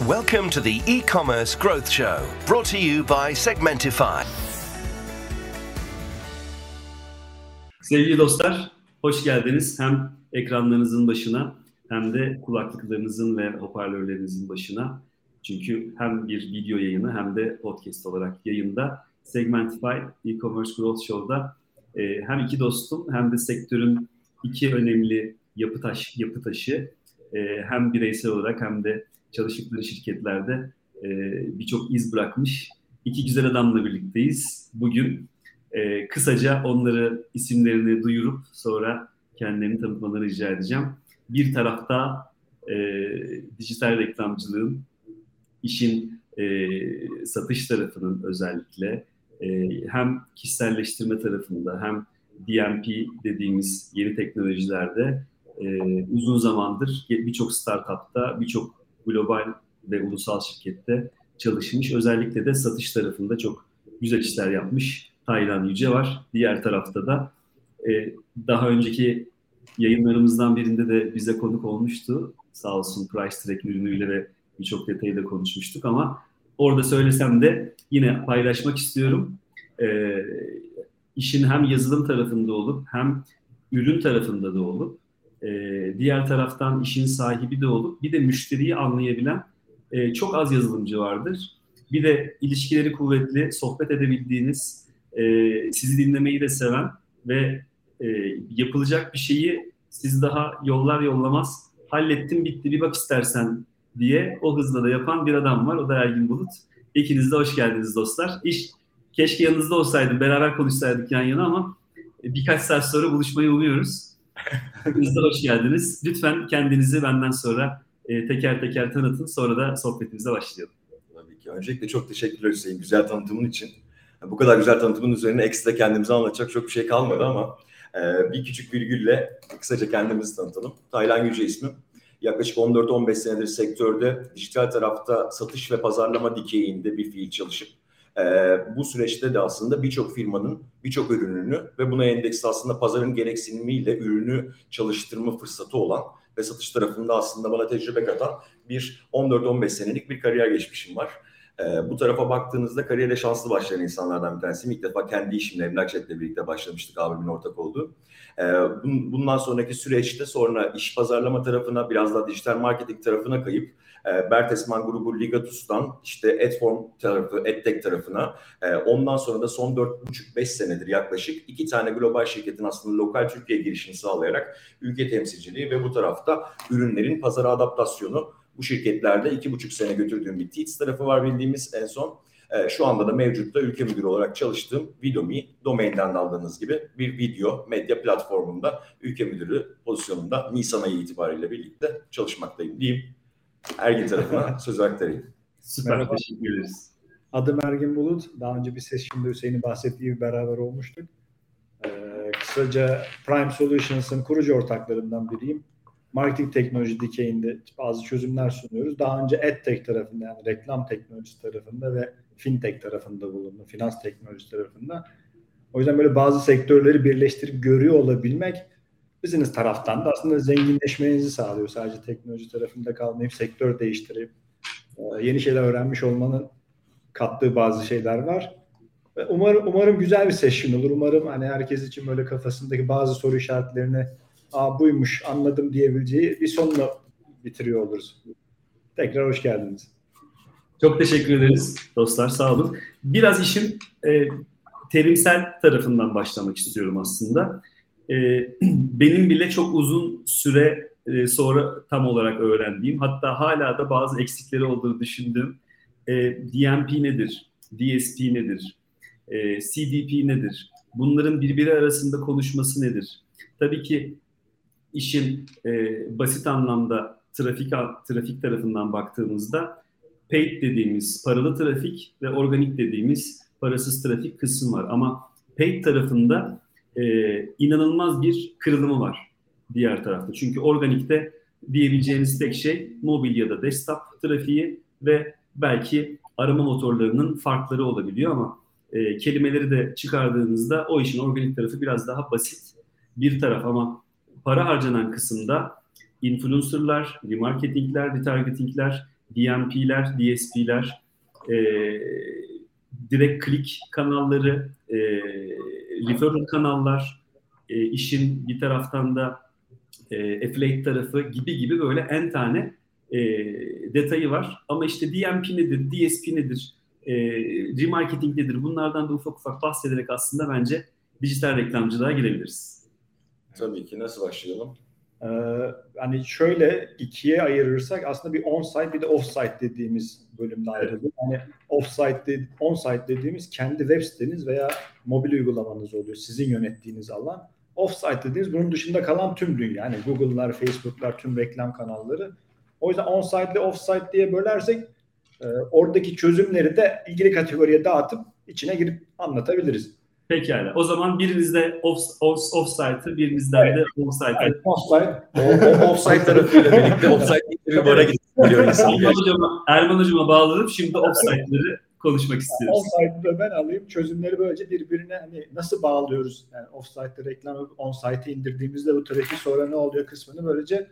Welcome to the e-commerce growth show, brought to you by Segmentify. Sevgili dostlar, hoş geldiniz. Hem ekranlarınızın başına hem de kulaklıklarınızın ve hoparlörlerinizin başına. Çünkü hem bir video yayını hem de podcast olarak yayında Segmentify e-commerce growth show'da e, hem iki dostum hem de sektörün iki önemli yapı taş yapı taşı e, hem bireysel olarak hem de çalıştıkları şirketlerde e, birçok iz bırakmış iki güzel adamla birlikteyiz. Bugün e, kısaca onları isimlerini duyurup sonra kendilerini tanıtmalarını rica edeceğim. Bir tarafta e, dijital reklamcılığın işin e, satış tarafının özellikle e, hem kişiselleştirme tarafında hem DMP dediğimiz yeni teknolojilerde e, uzun zamandır birçok startupta, birçok global ve ulusal şirkette çalışmış. Özellikle de satış tarafında çok güzel işler yapmış. Taylan Yüce var. Diğer tarafta da e, daha önceki yayınlarımızdan birinde de bize konuk olmuştu. Sağ olsun Price Track ürünüyle ve birçok detayı da konuşmuştuk ama orada söylesem de yine paylaşmak istiyorum. E, işin hem yazılım tarafında olup hem ürün tarafında da olup e, diğer taraftan işin sahibi de olup bir de müşteriyi anlayabilen e, çok az yazılımcı vardır. Bir de ilişkileri kuvvetli, sohbet edebildiğiniz, e, sizi dinlemeyi de seven ve e, yapılacak bir şeyi siz daha yollar yollamaz hallettim bitti bir bak istersen diye o hızla da yapan bir adam var. O da Ergin Bulut. İkiniz de hoş geldiniz dostlar. İş keşke yanınızda olsaydım, beraber konuşsaydık yan yana ama birkaç saat sonra buluşmayı umuyoruz. Hepiniz de hoş geldiniz. Lütfen kendinizi benden sonra e, teker teker tanıtın. Sonra da sohbetimize başlayalım. Tabii ki. Öncelikle çok teşekkürler Hüseyin güzel tanıtımın için. Bu kadar güzel tanıtımın üzerine ekstra kendimize anlatacak çok bir şey kalmadı ama e, bir küçük virgülle kısaca kendimizi tanıtalım. Taylan Yüce ismim. Yaklaşık 14-15 senedir sektörde dijital tarafta satış ve pazarlama dikeyinde bir fiil çalışıp e, bu süreçte de aslında birçok firmanın birçok ürününü ve buna endeksli aslında pazarın gereksinimiyle ürünü çalıştırma fırsatı olan ve satış tarafında aslında bana tecrübe katan bir 14-15 senelik bir kariyer geçmişim var. E, bu tarafa baktığınızda kariyere şanslı başlayan insanlardan bir tanesiyim. İlk defa kendi işimle Emlakçet'le birlikte başlamıştık abimin ortak olduğu. E, bundan sonraki süreçte sonra iş pazarlama tarafına biraz daha dijital marketing tarafına kayıp e, Bertesman grubu Ligatus'tan işte Edform tarafı, Edtech tarafına e, ondan sonra da son 4,5-5 senedir yaklaşık iki tane global şirketin aslında lokal Türkiye girişini sağlayarak ülke temsilciliği ve bu tarafta ürünlerin pazara adaptasyonu bu şirketlerde iki buçuk sene götürdüğüm bir TİTS tarafı var bildiğimiz en son. E, şu anda da mevcutta ülke müdürü olarak çalıştığım Vidomi, domainden aldığınız gibi bir video medya platformunda ülke müdürü pozisyonunda Nisan ayı itibariyle birlikte çalışmaktayım diyeyim. Ergin tarafına söz aktarayım. Süper, Merhaba. teşekkür ederiz. Adım Ergin Bulut. Daha önce bir ses şimdi Hüseyin'in bahsettiği gibi beraber olmuştuk. Ee, kısaca Prime Solutions'ın kurucu ortaklarından biriyim. Marketing teknoloji dikeyinde bazı çözümler sunuyoruz. Daha önce EdTech tarafında yani reklam teknolojisi tarafında ve FinTech tarafında bulundum. Finans teknolojisi tarafında. O yüzden böyle bazı sektörleri birleştirip görüyor olabilmek business taraftan da aslında zenginleşmenizi sağlıyor. Sadece teknoloji tarafında kalmayıp sektör değiştirip e, yeni şeyler öğrenmiş olmanın kattığı bazı şeyler var. Umarım umarım güzel bir session olur. Umarım hani herkes için böyle kafasındaki bazı soru işaretlerini Aa buymuş anladım diyebileceği bir sonla bitiriyor oluruz. Tekrar hoş geldiniz. Çok teşekkür ederiz dostlar sağ olun. Biraz işin e, terimsel tarafından başlamak istiyorum aslında e, benim bile çok uzun süre e, sonra tam olarak öğrendiğim hatta hala da bazı eksikleri olduğunu düşündüğüm e, DMP nedir, DSP nedir, e, CDP nedir, bunların birbiri arasında konuşması nedir? Tabii ki işin e, basit anlamda trafik trafik tarafından baktığımızda paid dediğimiz paralı trafik ve organik dediğimiz parasız trafik kısım var. Ama paid tarafında e, inanılmaz bir kırılımı var diğer tarafta. Çünkü organikte diyebileceğiniz tek şey mobil ya desktop trafiği ve belki arama motorlarının farkları olabiliyor ama e, kelimeleri de çıkardığınızda o işin organik tarafı biraz daha basit bir taraf ama para harcanan kısımda influencerlar, remarketingler, retargetingler, DMP'ler, DSP'ler, e, direkt klik kanalları, e, referral kanallar, e, işin bir taraftan da e, affiliate tarafı gibi gibi böyle en tane e, detayı var. Ama işte DMP nedir, DSP nedir, e, remarketing nedir bunlardan da ufak ufak bahsederek aslında bence dijital reklamcılığa girebiliriz. Tabii ki. Nasıl başlayalım? Ee, hani şöyle ikiye ayırırsak aslında bir on-site bir de off-site dediğimiz bölümde ayrılıyor. Hani off-site, on-site dediğimiz kendi web siteniz veya mobil uygulamanız oluyor. Sizin yönettiğiniz alan. Off-site dediğiniz bunun dışında kalan tüm dünya. Yani Google'lar, Facebook'lar, tüm reklam kanalları. O yüzden on-site ile off-site diye bölersek e, oradaki çözümleri de ilgili kategoriye dağıtıp içine girip anlatabiliriz. Pekala. O zaman birinizde off, off, offside'ı, birinizden evet. de offside'ı. Evet, offside. O, o offside tarafıyla birlikte offside bir bara gidiyor insan. Erman Hocam'a, bağlanıp şimdi offside'ları konuşmak istiyoruz. Offside'ı ben alayım. Çözümleri böylece birbirine hani nasıl bağlıyoruz? Yani offside'da reklamı onsite'e indirdiğimizde bu trafiği sonra ne oluyor kısmını böylece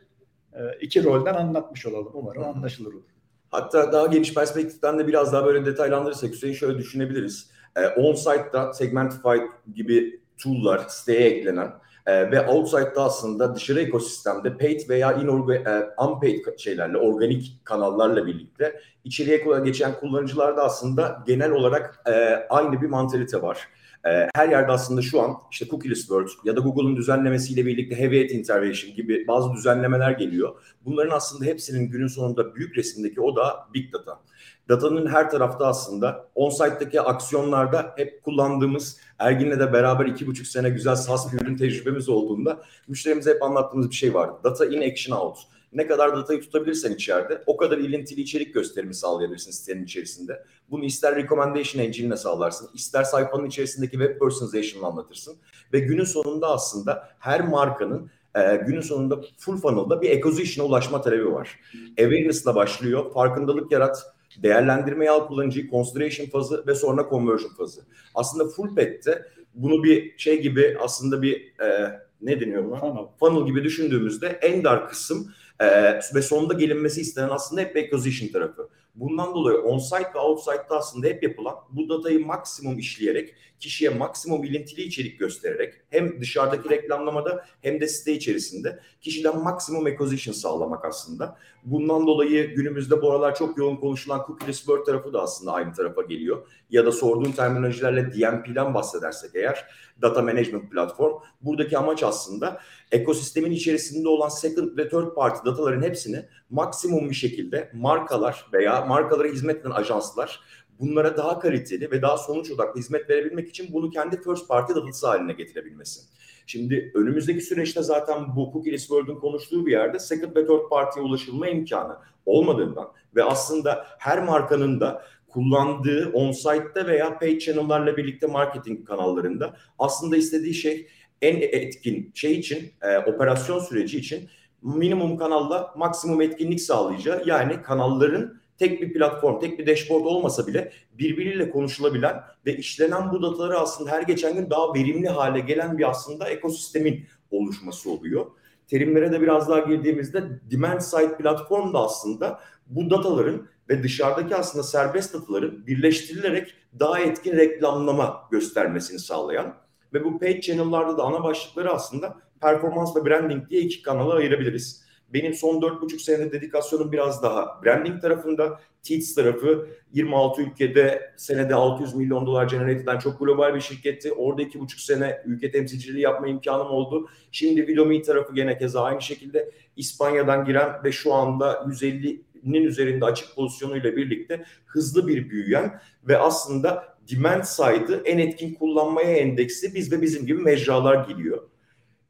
e, iki rolden anlatmış olalım. Umarım anlaşılır olur. Hatta daha geniş perspektiften de biraz daha böyle detaylandırırsak Hüseyin şöyle düşünebiliriz. E, on-site'da Segmentify gibi tool'lar siteye eklenen e, ve outside'da aslında dışarı ekosistemde paid veya inorga, e, unpaid şeylerle, organik kanallarla birlikte içeriye geçen kullanıcılarda aslında genel olarak e, aynı bir mantalite var. E, her yerde aslında şu an işte cookieless world ya da Google'un düzenlemesiyle birlikte heavy ad intervention gibi bazı düzenlemeler geliyor. Bunların aslında hepsinin günün sonunda büyük resimdeki o da big data. Datanın her tarafta aslında on-site'daki aksiyonlarda hep kullandığımız Ergin'le de beraber iki buçuk sene güzel SaaS bir ürün tecrübemiz olduğunda müşterimize hep anlattığımız bir şey vardı. Data in action out. Ne kadar datayı tutabilirsen içeride o kadar ilintili içerik gösterimi sağlayabilirsin sitenin içerisinde. Bunu ister recommendation engine'le sağlarsın, ister sayfanın içerisindeki web personalization'la anlatırsın. Ve günün sonunda aslında her markanın e, günün sonunda full funnel'da bir acquisition'a ulaşma talebi var. Awareness'la başlıyor, farkındalık yarat, değerlendirmeyi al kullanıcıyı, consideration fazı ve sonra conversion fazı. Aslında full pet'te bunu bir şey gibi aslında bir e, ne deniyor buna? Funnel. Funnel gibi düşündüğümüzde en dar kısım e, ve sonunda gelinmesi istenen aslında hep acquisition tarafı. Bundan dolayı on-site ve outsite'da aslında hep yapılan bu datayı maksimum işleyerek, kişiye maksimum ilintili içerik göstererek hem dışarıdaki reklamlamada hem de site içerisinde kişiden maksimum acquisition sağlamak aslında. Bundan dolayı günümüzde bu aralar çok yoğun konuşulan cookieless word tarafı da aslında aynı tarafa geliyor. Ya da sorduğun terminolojilerle DMP'den bahsedersek eğer data management platform buradaki amaç aslında ekosistemin içerisinde olan second ve third party dataların hepsini maksimum bir şekilde markalar veya markalara hizmet eden ajanslar bunlara daha kaliteli ve daha sonuç odaklı hizmet verebilmek için bunu kendi first party datası haline getirebilmesi. Şimdi önümüzdeki süreçte zaten bu Cookieless World'un konuştuğu bir yerde second ve third party'ye ulaşılma imkanı olmadığından ve aslında her markanın da kullandığı on-site'da veya paid channel'larla birlikte marketing kanallarında aslında istediği şey en etkin şey için, e, operasyon süreci için minimum kanalla maksimum etkinlik sağlayacağı yani kanalların tek bir platform, tek bir dashboard olmasa bile birbiriyle konuşulabilen ve işlenen bu dataları aslında her geçen gün daha verimli hale gelen bir aslında ekosistemin oluşması oluyor. Terimlere de biraz daha girdiğimizde demand side platform da aslında bu dataların ve dışarıdaki aslında serbest dataların birleştirilerek daha etkin reklamlama göstermesini sağlayan ve bu paid channel'larda da ana başlıkları aslında performans ve branding diye iki kanala ayırabiliriz. Benim son 4,5 senede dedikasyonum biraz daha branding tarafında. Teats tarafı 26 ülkede senede 600 milyon dolar generate eden çok global bir şirketti. Orada 2,5 sene ülke temsilciliği yapma imkanım oldu. Şimdi Vilomi tarafı gene keza aynı şekilde İspanya'dan giren ve şu anda 150'nin üzerinde açık pozisyonuyla birlikte hızlı bir büyüyen ve aslında demand side'ı en etkin kullanmaya endeksli biz ve bizim gibi mecralar geliyor.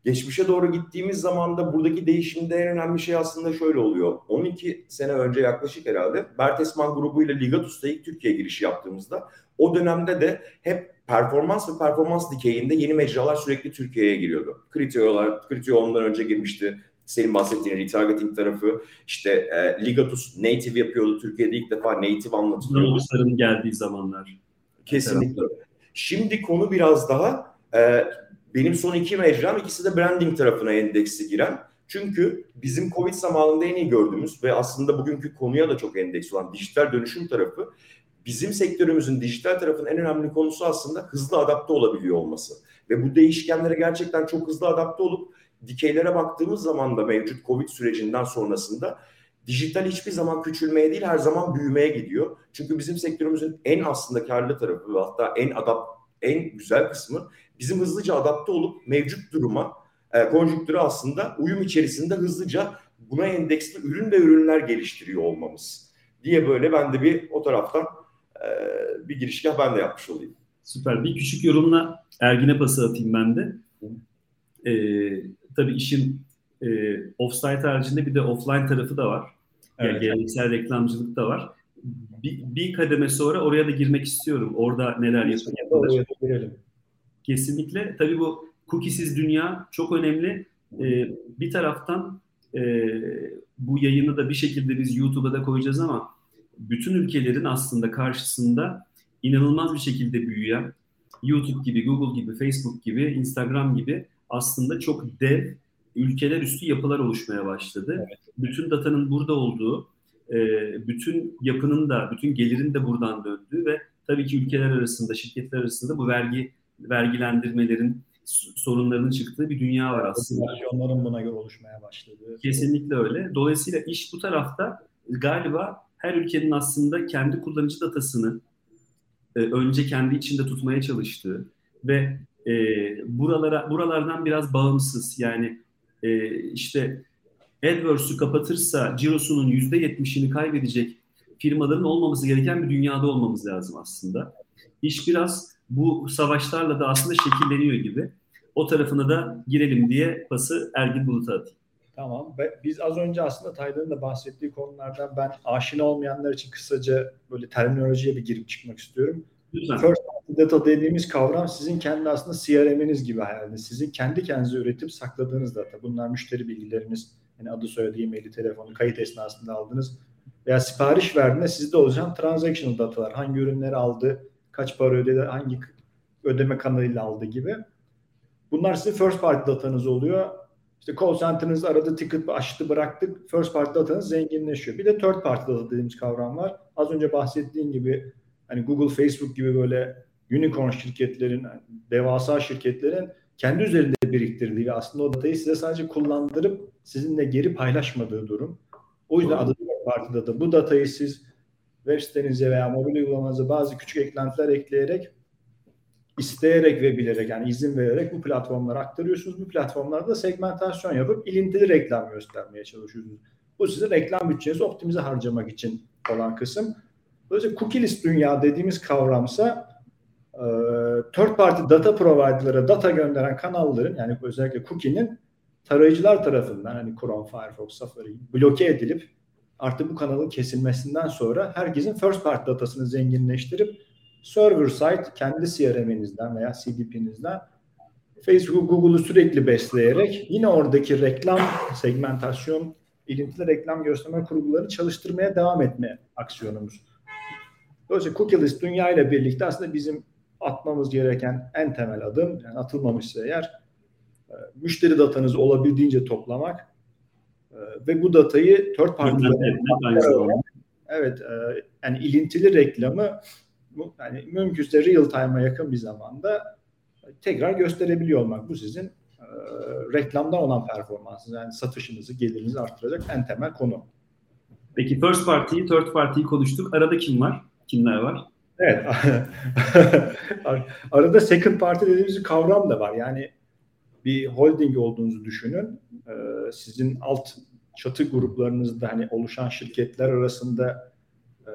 Geçmişe doğru gittiğimiz zaman da buradaki değişimde en önemli şey aslında şöyle oluyor. 12 sene önce yaklaşık herhalde Bertesman grubu ile Ligatus'ta ilk Türkiye girişi yaptığımızda o dönemde de hep performans ve performans dikeyinde yeni mecralar sürekli Türkiye'ye giriyordu. Kritio'lar, Kritio ondan önce girmişti. Senin bahsettiğin retargeting tarafı işte e, Ligatus native yapıyordu. Türkiye'de ilk defa native anlatılıyor. Robustların geldiği zamanlar. Kesinlikle. Şimdi konu biraz daha e, benim son iki mecram ikisi de branding tarafına endeksi giren. Çünkü bizim Covid zamanında en iyi gördüğümüz ve aslında bugünkü konuya da çok endeks olan dijital dönüşüm tarafı bizim sektörümüzün dijital tarafın en önemli konusu aslında hızlı adapte olabiliyor olması. Ve bu değişkenlere gerçekten çok hızlı adapte olup dikeylere baktığımız zaman da mevcut Covid sürecinden sonrasında dijital hiçbir zaman küçülmeye değil her zaman büyümeye gidiyor. Çünkü bizim sektörümüzün en aslında karlı tarafı ve hatta en adap en güzel kısmı bizim hızlıca adapte olup mevcut duruma, e, konjüktüre aslında uyum içerisinde hızlıca buna endeksli ürün ve ürünler geliştiriyor olmamız diye böyle ben de bir o taraftan e, bir girişgah ben de yapmış olayım. Süper. Bir küçük yorumla Ergin'e pası atayım ben de. Ee, tabii işin e, offsite haricinde bir de offline tarafı da var. Yani evet. geleneksel reklamcılık da var. Bir, bir kademe sonra oraya da girmek istiyorum. Orada neler yapılır. Kesinlikle. Tabii bu cookiesiz dünya çok önemli. Ee, bir taraftan e, bu yayını da bir şekilde biz YouTube'a da koyacağız ama bütün ülkelerin aslında karşısında inanılmaz bir şekilde büyüyen YouTube gibi, Google gibi, Facebook gibi, Instagram gibi aslında çok dev ülkeler üstü yapılar oluşmaya başladı. Evet. Bütün datanın burada olduğu, e, bütün yapının da, bütün gelirin de buradan döndüğü ve tabii ki ülkeler arasında, şirketler arasında bu vergi vergilendirmelerin sorunlarının çıktığı bir dünya var aslında. Onların buna göre oluşmaya başladı. Kesinlikle öyle. Dolayısıyla iş bu tarafta galiba her ülkenin aslında kendi kullanıcı datasını e, önce kendi içinde tutmaya çalıştığı ve e, buralara buralardan biraz bağımsız yani e, işte AdWords'ü kapatırsa cirosunun yüzde yetmişini kaybedecek firmaların olmaması gereken bir dünyada olmamız lazım aslında. İş biraz bu savaşlarla da aslında şekilleniyor gibi. O tarafına da girelim diye pası Ergin Bulut'a atayım. Tamam. Biz az önce aslında Taylan'ın da bahsettiği konulardan ben aşina olmayanlar için kısaca böyle terminolojiye bir girip çıkmak istiyorum. Lütfen. First party data dediğimiz kavram sizin kendi aslında CRM'iniz gibi hayalde. Sizin kendi kendinize üretip sakladığınız data. Bunlar müşteri bilgileriniz, yani adı soyadı, e-maili, telefonu, kayıt esnasında aldınız veya sipariş verdiğinde sizde oluşan transactional datalar. Hangi ürünleri aldı, kaç para ödedi, hangi ödeme kanalıyla aldı gibi. Bunlar sizin first party datanız oluyor. İşte call center'ınız aradı, ticket açtı, bıraktık. First party datanız zenginleşiyor. Bir de third party data dediğimiz kavram var. Az önce bahsettiğim gibi hani Google, Facebook gibi böyle unicorn şirketlerin, devasa şirketlerin kendi üzerinde biriktirdiği ve aslında o datayı size sadece kullandırıp sizinle geri paylaşmadığı durum. O yüzden adı third party data. Bu datayı siz web sitenize veya mobil uygulamanıza bazı küçük eklentiler ekleyerek isteyerek ve bilerek yani izin vererek bu platformlara aktarıyorsunuz. Bu platformlarda segmentasyon yapıp ilintili reklam göstermeye çalışıyorsunuz. Bu sizin reklam bütçenizi optimize harcamak için olan kısım. Dolayısıyla cookieless dünya dediğimiz kavramsa e, third party data provider'lara data gönderen kanalların yani özellikle cookie'nin tarayıcılar tarafından hani Chrome, Firefox, Safari bloke edilip artık bu kanalın kesilmesinden sonra herkesin first party datasını zenginleştirip server side kendi CRM'inizden veya CDP'nizden Facebook, Google'u sürekli besleyerek yine oradaki reklam segmentasyon, ilintili reklam gösterme kurguları çalıştırmaya devam etme aksiyonumuz. Dolayısıyla cookieless dünya ile birlikte aslında bizim atmamız gereken en temel adım, yani atılmamışsa eğer e, müşteri datanızı olabildiğince toplamak e, ve bu datayı third party evet e, yani ilintili reklamı yani mümkünse real time'a yakın bir zamanda tekrar gösterebiliyor olmak. Bu sizin reklamdan olan performansınız. Yani satışınızı, gelirinizi arttıracak en temel konu. Peki first party'yi, third party'yi konuştuk. Arada kim var? Kimler var? Evet. Arada second party dediğimiz bir kavram da var. Yani bir holding olduğunuzu düşünün. Ee, sizin alt çatı gruplarınızda hani oluşan şirketler arasında e,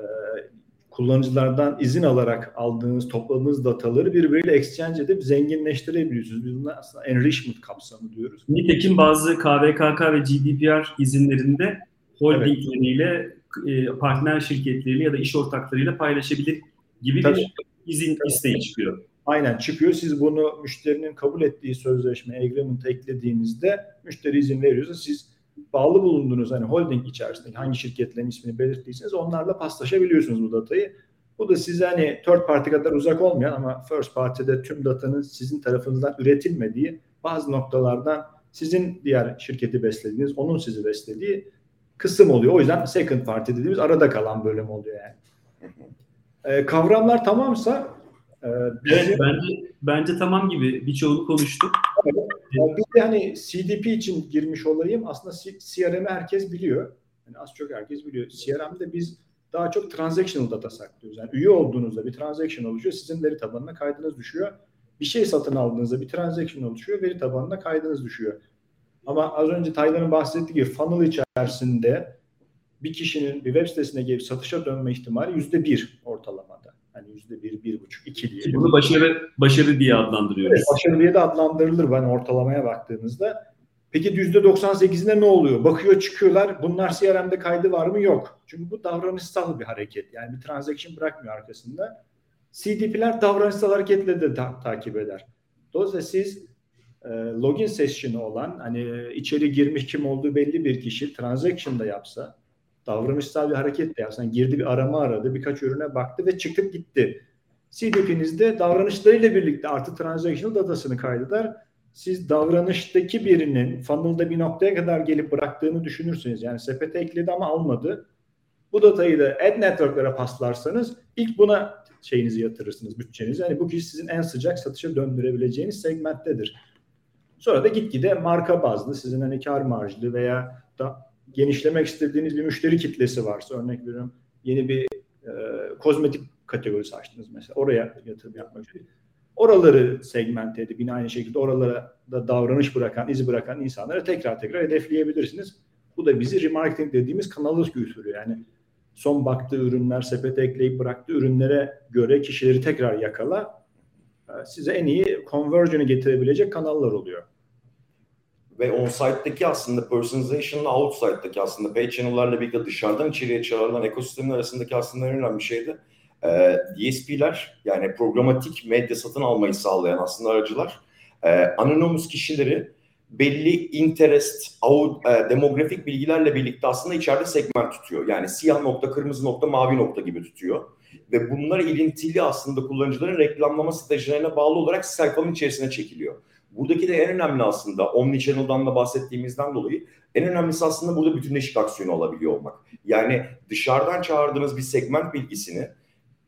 kullanıcılardan izin alarak aldığınız, topladığınız dataları birbiriyle exchange edip zenginleştirebiliyorsunuz. Biz buna aslında enrichment kapsamı diyoruz. Nitekim bazı KVKK ve GDPR izinlerinde holdingleriyle. Partner şirketleriyle ya da iş ortaklarıyla paylaşabilir gibi Tabii. bir izin Tabii. isteği çıkıyor. Aynen çıkıyor. Siz bunu müşterinin kabul ettiği sözleşme, agreement eklediğinizde müşteri izin veriyorsa siz bağlı bulunduğunuz hani holding içerisinde hangi şirketlerin ismini belirttiyseniz onlarla paslaşabiliyorsunuz bu datayı. Bu da size hani third party kadar uzak olmayan ama first party'de tüm datanın sizin tarafınızdan üretilmediği bazı noktalardan sizin diğer şirketi beslediğiniz, onun sizi beslediği kısım oluyor. O yüzden second party dediğimiz arada kalan bölüm oluyor yani. Ee, kavramlar tamamsa e, bizim... Evet bence, bence tamam gibi birçoğunu konuştuk. Bir de hani CDP için girmiş olayım. Aslında CRM'i herkes biliyor. Yani az çok herkes biliyor. CRM'de biz daha çok transactional data saklıyoruz. Yani üye olduğunuzda bir transaction oluşuyor. Sizin veri tabanına kaydınız düşüyor. Bir şey satın aldığınızda bir transaction oluşuyor. Veri tabanına kaydınız düşüyor. Ama az önce Taylan'ın bahsettiği gibi funnel içerisinde bir kişinin bir web sitesine gelip satışa dönme ihtimali yüzde bir ortalamada. Hani yüzde bir, bir buçuk, iki diye. Bunu başarı, başarı diye adlandırıyoruz. Evet, başarı diye de adlandırılır ben ortalamaya baktığımızda. Peki yüzde 98'ine ne oluyor? Bakıyor çıkıyorlar. Bunlar CRM'de kaydı var mı? Yok. Çünkü bu davranışsal bir hareket. Yani bir transaction bırakmıyor arkasında. CDP'ler davranışsal hareketle de ta- takip eder. Dolayısıyla siz login session'ı olan hani içeri girmiş kim olduğu belli bir kişi transaction da yapsa davranışsal bir hareket de yapsa yani girdi bir arama aradı birkaç ürüne baktı ve çıkıp gitti. CDP'nizde davranışlarıyla birlikte artı transactional datasını kaydeder siz davranıştaki birinin funnel'da bir noktaya kadar gelip bıraktığını düşünürsünüz. Yani sepete ekledi ama almadı. Bu datayı da ad network'lara paslarsanız ilk buna şeyinizi yatırırsınız bütçenizi. Yani bu kişi sizin en sıcak satışa döndürebileceğiniz segmenttedir. Sonra da gitgide marka bazlı sizin hani kar marjlı veya da genişlemek istediğiniz bir müşteri kitlesi varsa örnek veriyorum yeni bir e, kozmetik kategorisi açtınız mesela oraya yatırım yapmak istiyorsunuz Oraları segmente edip yine aynı şekilde oralara da davranış bırakan, izi bırakan insanlara tekrar tekrar hedefleyebilirsiniz. Bu da bizi remarketing dediğimiz kanalı götürüyor. Yani son baktığı ürünler, sepete ekleyip bıraktığı ürünlere göre kişileri tekrar yakala. E, size en iyi conversion'ı getirebilecek kanallar oluyor. Ve on-site'daki aslında personalization ile outsite'daki aslında pay channel'larla birlikte dışarıdan içeriye çağrılan ekosistemin arasındaki aslında en önemli şey de e, DSP'ler yani programatik medya satın almayı sağlayan aslında aracılar e, anonymous kişileri belli interest, e, demografik bilgilerle birlikte aslında içeride segment tutuyor. Yani siyah nokta, kırmızı nokta, mavi nokta gibi tutuyor. Ve bunlar ilintili aslında kullanıcıların reklamlama stratejilerine bağlı olarak sayfanın içerisine çekiliyor. Buradaki de en önemli aslında Omnichannel'dan da bahsettiğimizden dolayı en önemlisi aslında burada bütünleşik aksiyonu olabiliyor olmak. Yani dışarıdan çağırdığınız bir segment bilgisini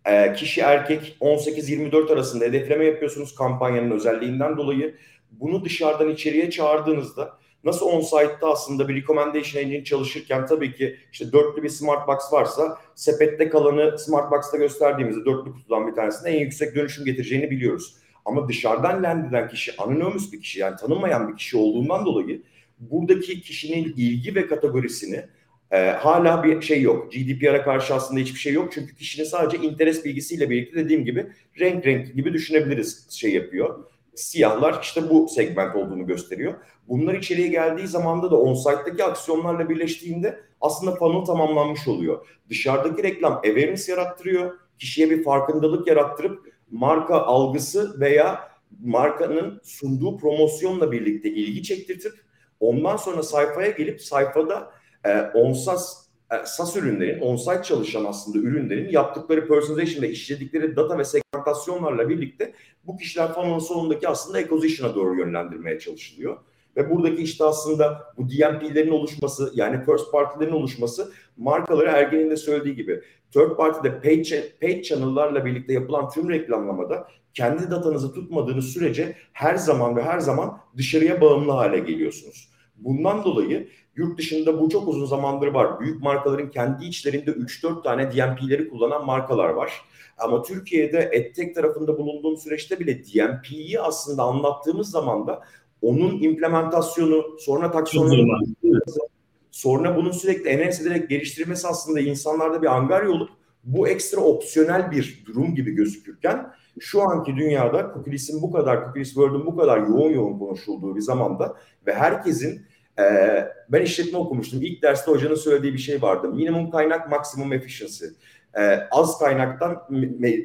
e, kişi erkek 18-24 arasında hedefleme yapıyorsunuz kampanyanın özelliğinden dolayı. Bunu dışarıdan içeriye çağırdığınızda nasıl on-site'da aslında bir recommendation engine çalışırken tabii ki işte dörtlü bir smart box varsa sepette kalanı smart box'ta gösterdiğimizde dörtlü kutudan bir tanesinde en yüksek dönüşüm getireceğini biliyoruz. Ama dışarıdan eden kişi anonymous bir kişi yani tanınmayan bir kişi olduğundan dolayı buradaki kişinin ilgi ve kategorisini e, hala bir şey yok. GDPR'a karşı aslında hiçbir şey yok. Çünkü kişinin sadece interes bilgisiyle birlikte dediğim gibi renk renk gibi düşünebiliriz şey yapıyor. Siyahlar işte bu segment olduğunu gösteriyor. Bunlar içeriye geldiği zamanda da on-site'daki aksiyonlarla birleştiğinde aslında funnel tamamlanmış oluyor. Dışarıdaki reklam awareness yarattırıyor. Kişiye bir farkındalık yarattırıp marka algısı veya markanın sunduğu promosyonla birlikte ilgi çektirtip ondan sonra sayfaya gelip sayfada e, onsas e, SAS ürünlerin, on-site çalışan aslında ürünlerin yaptıkları personalization ve işledikleri data ve segmentasyonlarla birlikte bu kişiler funnel'ın sonundaki aslında acquisition'a doğru yönlendirmeye çalışılıyor. Ve buradaki işte aslında bu DMP'lerin oluşması yani first party'lerin oluşması markaları Ergen'in de söylediği gibi third party'de paid, paid channel'larla birlikte yapılan tüm reklamlamada kendi datanızı tutmadığınız sürece her zaman ve her zaman dışarıya bağımlı hale geliyorsunuz. Bundan dolayı Yurt dışında bu çok uzun zamandır var. Büyük markaların kendi içlerinde 3-4 tane DMP'leri kullanan markalar var. Ama Türkiye'de EdTech tarafında bulunduğum süreçte bile DMP'yi aslında anlattığımız zaman da onun implementasyonu, sonra taksonomi, sonra bunun sürekli enhance ederek geliştirmesi aslında insanlarda bir angarya olup bu ekstra opsiyonel bir durum gibi gözükürken şu anki dünyada Cookies'in bu kadar, Cookies World'un bu kadar yoğun yoğun konuşulduğu bir zamanda ve herkesin ee, ben işletme okumuştum. İlk derste hocanın söylediği bir şey vardı. Minimum kaynak, maksimum efficiency. Ee, az kaynaktan,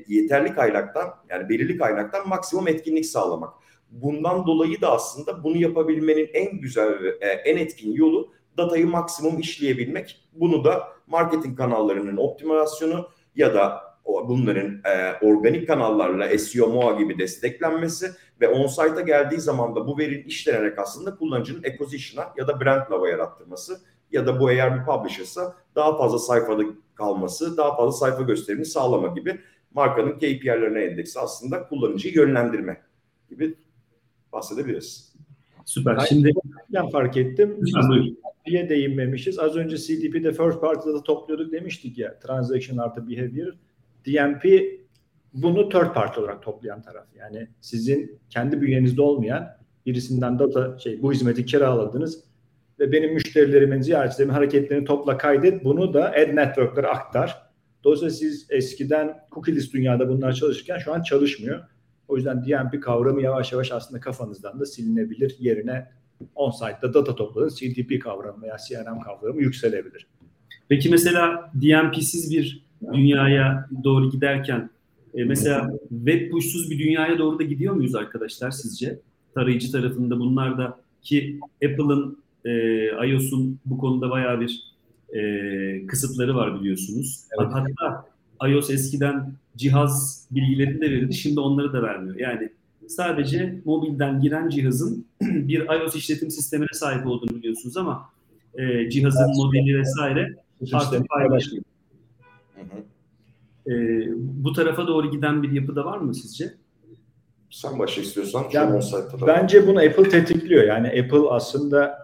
yeterli kaynaktan yani belirli kaynaktan maksimum etkinlik sağlamak. Bundan dolayı da aslında bunu yapabilmenin en güzel e, en etkin yolu datayı maksimum işleyebilmek. Bunu da marketing kanallarının optimizasyonu ya da bunların e, organik kanallarla SEO, MOA gibi desteklenmesi ve on-site'a geldiği zaman da bu verinin işlenerek aslında kullanıcının acquisition'a ya da brand lava yarattırması ya da bu eğer bir publisher'sa daha fazla sayfada kalması, daha fazla sayfa gösterimini sağlama gibi markanın KPI'lerine endeksi aslında kullanıcıyı yönlendirme gibi bahsedebiliriz. Süper. Şimdi ben fark ettim. CDP'ye değinmemişiz. Az önce CDP'de first party'da topluyorduk demiştik ya. Transaction artı behavior. DMP bunu third party olarak toplayan taraf. Yani sizin kendi bünyenizde olmayan birisinden data şey bu hizmeti kiraladınız ve benim müşterilerimin, ziyaretçilerimin hareketlerini topla kaydet. Bunu da ad network'lara aktar. Dolayısıyla siz eskiden cookieless dünyada bunlar çalışırken şu an çalışmıyor. O yüzden DMP kavramı yavaş yavaş aslında kafanızdan da silinebilir. Yerine on-site'da data topladığınız CDP kavramı veya CRM kavramı yükselebilir. Peki mesela DMP'siz bir dünyaya doğru giderken e, mesela web push'suz bir dünyaya doğru da gidiyor muyuz arkadaşlar sizce? Tarayıcı tarafında bunlar da ki Apple'ın e, iOS'un bu konuda bayağı bir e, kısıtları var biliyorsunuz. Evet. Hatta iOS eskiden cihaz bilgilerini de verirdi. Şimdi onları da vermiyor. Yani sadece mobilden giren cihazın bir iOS işletim sistemine sahip olduğunu biliyorsunuz ama e, cihazın evet. modeli vesaire artık E, bu tarafa doğru giden bir yapı da var mı sizce? Sen başla istiyorsan. Yani, bence bunu Apple tetikliyor. Yani Apple aslında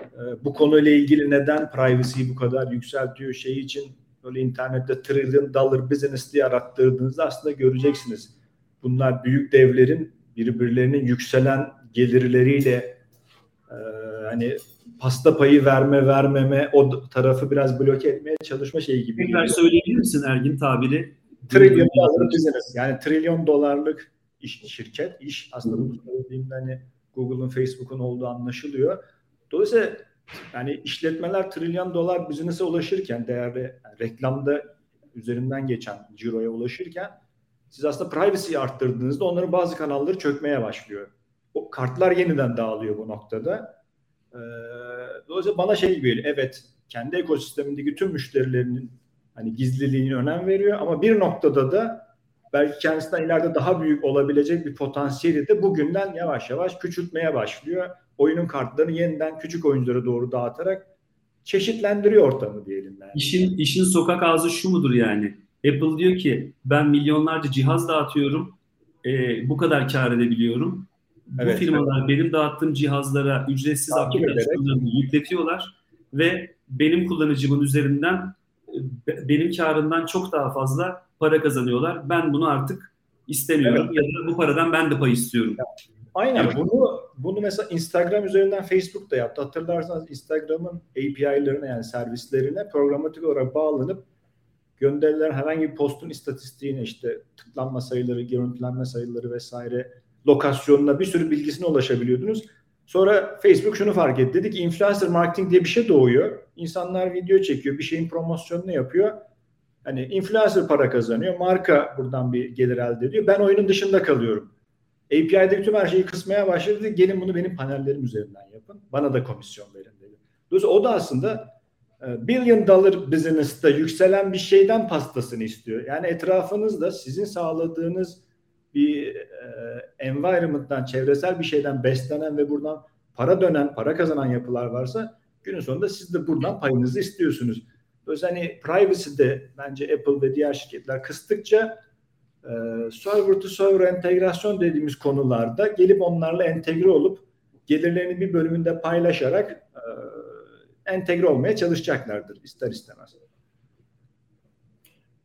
e, bu konuyla ilgili neden privacy'yi bu kadar yükseltiyor şey için böyle internette trillion dollar business diye arattırdığınızda aslında göreceksiniz. Bunlar büyük devlerin birbirlerinin yükselen gelirleriyle e, hani pasta payı verme vermeme o tarafı biraz bloke etmeye çalışma şeyi gibi. Tekrar söyleyebilir misin Ergin tabiri? Trilyon dolarlık. Yani trilyon dolarlık iş, şirket, iş aslında bu söylediğimde hani Google'un, Facebook'un olduğu anlaşılıyor. Dolayısıyla yani işletmeler trilyon dolar business'e ulaşırken değerli yani reklamda üzerinden geçen ciroya ulaşırken siz aslında privacy'yi arttırdığınızda onların bazı kanalları çökmeye başlıyor. O kartlar yeniden dağılıyor bu noktada. Ee, dolayısıyla bana şey gibi evet kendi ekosistemindeki tüm müşterilerinin hani gizliliğine önem veriyor ama bir noktada da belki kendisinden ileride daha büyük olabilecek bir potansiyeli de bugünden yavaş yavaş küçültmeye başlıyor oyunun kartlarını yeniden küçük oyunculara doğru dağıtarak çeşitlendiriyor ortamı diyelim. Yani. İşin, işin sokak ağzı şu mudur yani? Apple diyor ki ben milyonlarca cihaz dağıtıyorum. E, bu kadar kar edebiliyorum. Evet, bu firmalar evet. benim dağıttığım cihazlara ücretsiz aplikasyonlarını yükletiyorlar ve benim kullanıcımın üzerinden benim karından çok daha fazla para kazanıyorlar. Ben bunu artık istemiyorum evet. ya da bu paradan ben de pay istiyorum. Aynen bunu bunu mesela Instagram üzerinden Facebook da yaptı. Hatırlarsanız Instagram'ın API'lerine yani servislerine programatik olarak bağlanıp gönderilen herhangi bir postun istatistiğine işte tıklanma sayıları, görüntülenme sayıları vesaire lokasyonuna bir sürü bilgisine ulaşabiliyordunuz. Sonra Facebook şunu fark etti. Dedi ki influencer marketing diye bir şey doğuyor. İnsanlar video çekiyor, bir şeyin promosyonunu yapıyor. Hani influencer para kazanıyor. Marka buradan bir gelir elde ediyor. Ben oyunun dışında kalıyorum. API'de tüm her şeyi kısmaya başladı. Gelin bunu benim panellerim üzerinden yapın. Bana da komisyon verin dedi. Dolayısıyla o da aslında e, billion dollar business'ta yükselen bir şeyden pastasını istiyor. Yani etrafınızda sizin sağladığınız bir e, environment'tan, çevresel bir şeyden beslenen ve buradan para dönen, para kazanan yapılar varsa günün sonunda siz de buradan payınızı istiyorsunuz. Dolayısıyla hani privacy'de bence Apple ve diğer şirketler kıstıkça e, server to server entegrasyon dediğimiz konularda gelip onlarla entegre olup gelirlerini bir bölümünde paylaşarak e, entegre olmaya çalışacaklardır ister istemez.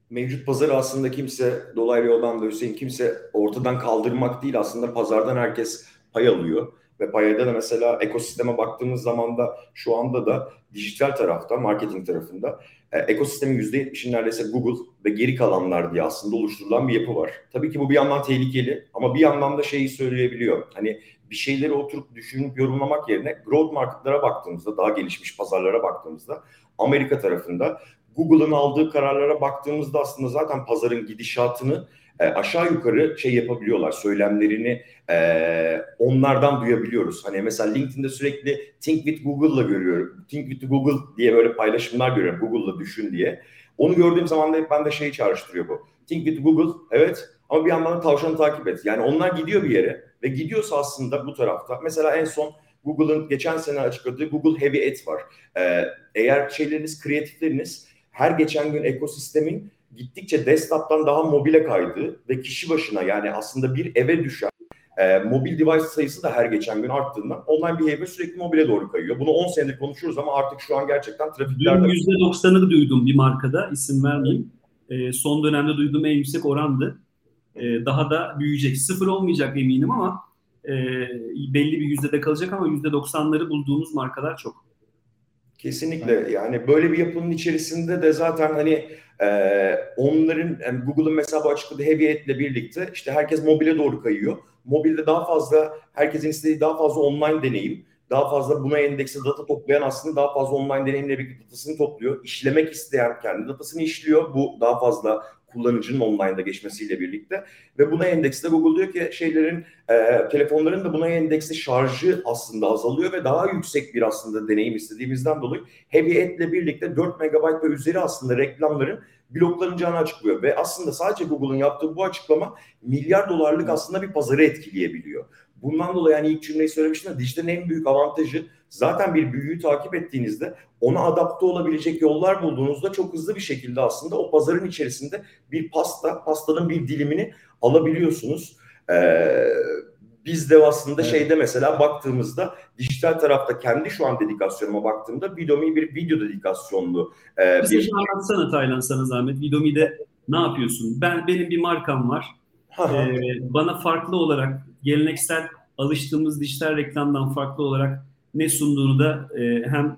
Mevcut pazarı aslında kimse dolaylı yoldan da Hüseyin kimse ortadan kaldırmak değil aslında pazardan herkes pay alıyor. Ve payda da mesela ekosisteme baktığımız zaman da şu anda da dijital tarafta, marketing tarafında e, ekosistemin %70'in neredeyse Google ve geri kalanlar diye aslında oluşturulan bir yapı var. Tabii ki bu bir yandan tehlikeli ama bir yandan da şeyi söyleyebiliyor. Hani bir şeyleri oturup düşünüp yorumlamak yerine growth marketlara baktığımızda, daha gelişmiş pazarlara baktığımızda Amerika tarafında Google'ın aldığı kararlara baktığımızda aslında zaten pazarın gidişatını e, aşağı yukarı şey yapabiliyorlar. Söylemlerini e, onlardan duyabiliyoruz. Hani mesela LinkedIn'de sürekli Think with Google'la görüyorum. Think with Google diye böyle paylaşımlar görüyorum. Google'la düşün diye. Onu gördüğüm zaman da hep bende şeyi çağrıştırıyor bu. Think with Google evet ama bir yandan da tavşanı takip et. Yani onlar gidiyor bir yere ve gidiyorsa aslında bu tarafta mesela en son Google'ın geçen sene açıkladığı Google Heavy Et var. Ee, eğer şeyleriniz, kreatifleriniz her geçen gün ekosistemin gittikçe desktop'tan daha mobile kaydığı ve kişi başına yani aslında bir eve düşen e, mobil device sayısı da her geçen gün arttığından online behavior sürekli mobile doğru kayıyor. Bunu 10 senedir konuşuyoruz ama artık şu an gerçekten trafiklerde... Dün %90'ını duydum bir markada, isim vermeyeyim. E, son dönemde duyduğum en yüksek orandı. E, daha da büyüyecek. Sıfır olmayacak eminim ama e, belli bir yüzdede kalacak ama %90'ları bulduğumuz markalar çok. Kesinlikle yani böyle bir yapının içerisinde de zaten hani e, onların yani Google'ın mesela açıkladığı Heavy birlikte işte herkes mobile doğru kayıyor. Mobilde daha fazla herkesin istediği daha fazla online deneyim, daha fazla buna endeksli data toplayan aslında daha fazla online deneyimle birlikte datasını topluyor. İşlemek isteyen kendi datasını işliyor. Bu daha fazla kullanıcının online'da geçmesiyle birlikte ve buna endeksli Google diyor ki şeylerin e, telefonların da buna endeksli şarjı aslında azalıyor ve daha yüksek bir aslında deneyim istediğimizden dolayı Heavy Ad'le birlikte 4 MB ve üzeri aslında reklamların bloklanacağını açıklıyor ve aslında sadece Google'ın yaptığı bu açıklama milyar dolarlık aslında bir pazarı etkileyebiliyor. Bundan dolayı yani ilk cümleyi söylemiştim de dijitalin en büyük avantajı zaten bir büyüyü takip ettiğinizde ona adapte olabilecek yollar bulduğunuzda çok hızlı bir şekilde aslında o pazarın içerisinde bir pasta, pastanın bir dilimini alabiliyorsunuz. Ee, biz de aslında evet. şeyde mesela baktığımızda dijital tarafta kendi şu an dedikasyonuma baktığımda Vidomi bir video dedikasyonlu. E, bir... Şey anlatsana Taylan sana zahmet. Vidomi'de ne yapıyorsun? Ben Benim bir markam var. ee, bana farklı olarak geleneksel alıştığımız dijital reklamdan farklı olarak ne sunduğunu da e, hem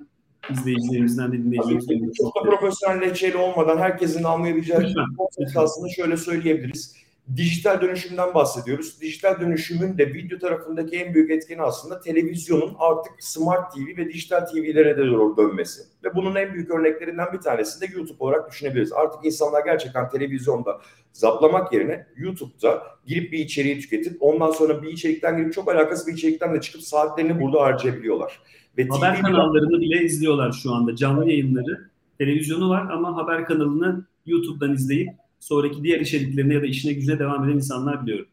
izleyicilerimizden de dinleyicilerimizden çok da profesyonelleşeli olmadan herkesin anlayabileceği aslında şöyle söyleyebiliriz dijital dönüşümden bahsediyoruz. Dijital dönüşümün de video tarafındaki en büyük etkeni aslında televizyonun artık smart TV ve dijital TV'lere de doğru dönmesi. Ve bunun en büyük örneklerinden bir tanesi de YouTube olarak düşünebiliriz. Artık insanlar gerçekten televizyonda zaplamak yerine YouTube'da girip bir içeriği tüketip ondan sonra bir içerikten girip çok alakası bir içerikten de çıkıp saatlerini burada harcayabiliyorlar. Ve haber TV kanallarını bile izliyorlar şu anda. Canlı yayınları. Televizyonu var ama haber kanalını YouTube'dan izleyip sonraki diğer içeriklerine ya da işine gücüne devam eden insanlar biliyorum.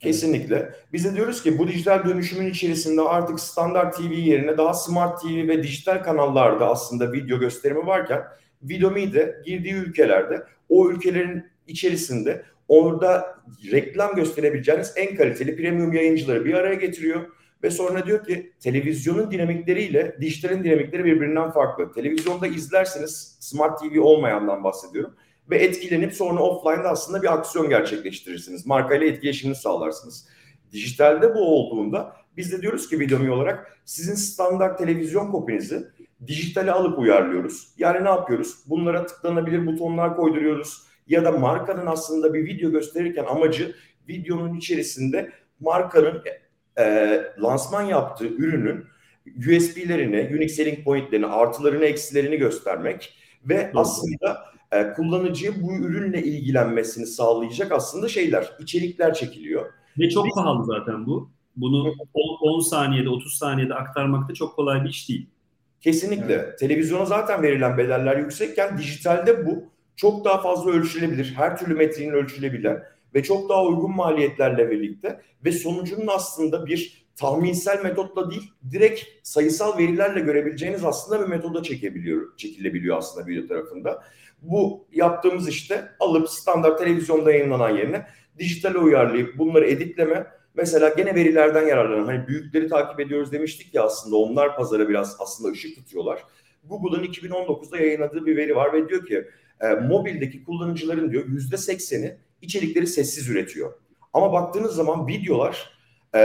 Kesinlikle. Biz de diyoruz ki bu dijital dönüşümün içerisinde artık standart TV yerine daha smart TV ve dijital kanallarda aslında video gösterimi varken Vidomi de girdiği ülkelerde o ülkelerin içerisinde orada reklam gösterebileceğiniz en kaliteli premium yayıncıları bir araya getiriyor ve sonra diyor ki televizyonun dinamikleriyle dijitalin dinamikleri birbirinden farklı. Televizyonda izlerseniz smart TV olmayandan bahsediyorum ve etkilenip sonra offline'da aslında bir aksiyon gerçekleştirirsiniz. Markayla etkileşimini sağlarsınız. Dijitalde bu olduğunda biz de diyoruz ki Videomi olarak sizin standart televizyon kopinizi dijitale alıp uyarlıyoruz. Yani ne yapıyoruz? Bunlara tıklanabilir butonlar koyduruyoruz. Ya da markanın aslında bir video gösterirken amacı videonun içerisinde markanın e, lansman yaptığı ürünün USB'lerini, Unique Selling Point'lerini, artılarını, eksilerini göstermek ve aslında e, kullanıcıya bu ürünle ilgilenmesini sağlayacak aslında şeyler, içerikler çekiliyor. Ve çok Biz, pahalı zaten bu. Bunu 10 saniyede, 30 saniyede aktarmak da çok kolay bir iş değil. Kesinlikle. Evet. Televizyona zaten verilen bedeller yüksekken dijitalde bu çok daha fazla ölçülebilir. Her türlü metriğin ölçülebilen ve çok daha uygun maliyetlerle birlikte ve sonucunun aslında bir tahminsel metotla değil, direkt sayısal verilerle görebileceğiniz aslında bir metoda çekebiliyor, çekilebiliyor aslında video tarafında. Bu yaptığımız işte alıp standart televizyonda yayınlanan yerine dijitale uyarlayıp bunları editleme mesela gene verilerden yararlanan hani büyükleri takip ediyoruz demiştik ya aslında onlar pazara biraz aslında ışık tutuyorlar. Google'ın 2019'da yayınladığı bir veri var ve diyor ki e, mobildeki kullanıcıların diyor yüzde sekseni içerikleri sessiz üretiyor. Ama baktığınız zaman videolar e,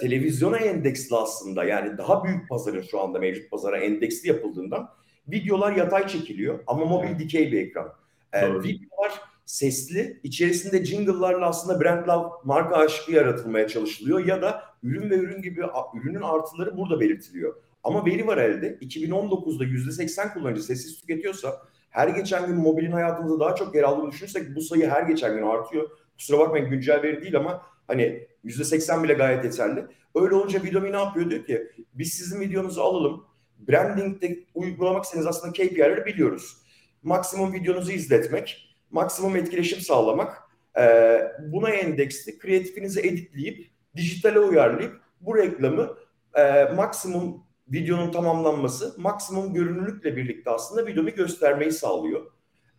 televizyona endeksli aslında yani daha büyük pazarın şu anda mevcut pazara endeksli yapıldığından videolar yatay çekiliyor ama mobil dikey bir ekran. E, videolar sesli, içerisinde jingle'larla aslında brand love, marka aşkı yaratılmaya çalışılıyor ya da ürün ve ürün gibi ürünün artıları burada belirtiliyor. Ama veri var elde. 2019'da %80 kullanıcı sessiz tüketiyorsa her geçen gün mobilin hayatımızda daha çok yer aldığını düşünürsek bu sayı her geçen gün artıyor. Kusura bakmayın güncel veri değil ama hani %80 bile gayet yeterli. Öyle olunca Vidomi ne yapıyor? Diyor ki biz sizin videonuzu alalım. Branding'de uygulamak istediğiniz aslında KPI'leri biliyoruz. maksimum videonuzu izletmek, maksimum etkileşim sağlamak, e, buna endeksli kreatifinizi editleyip, dijitale uyarlayıp bu reklamı e, maksimum videonun tamamlanması, maksimum görünürlükle birlikte aslında videomu göstermeyi sağlıyor.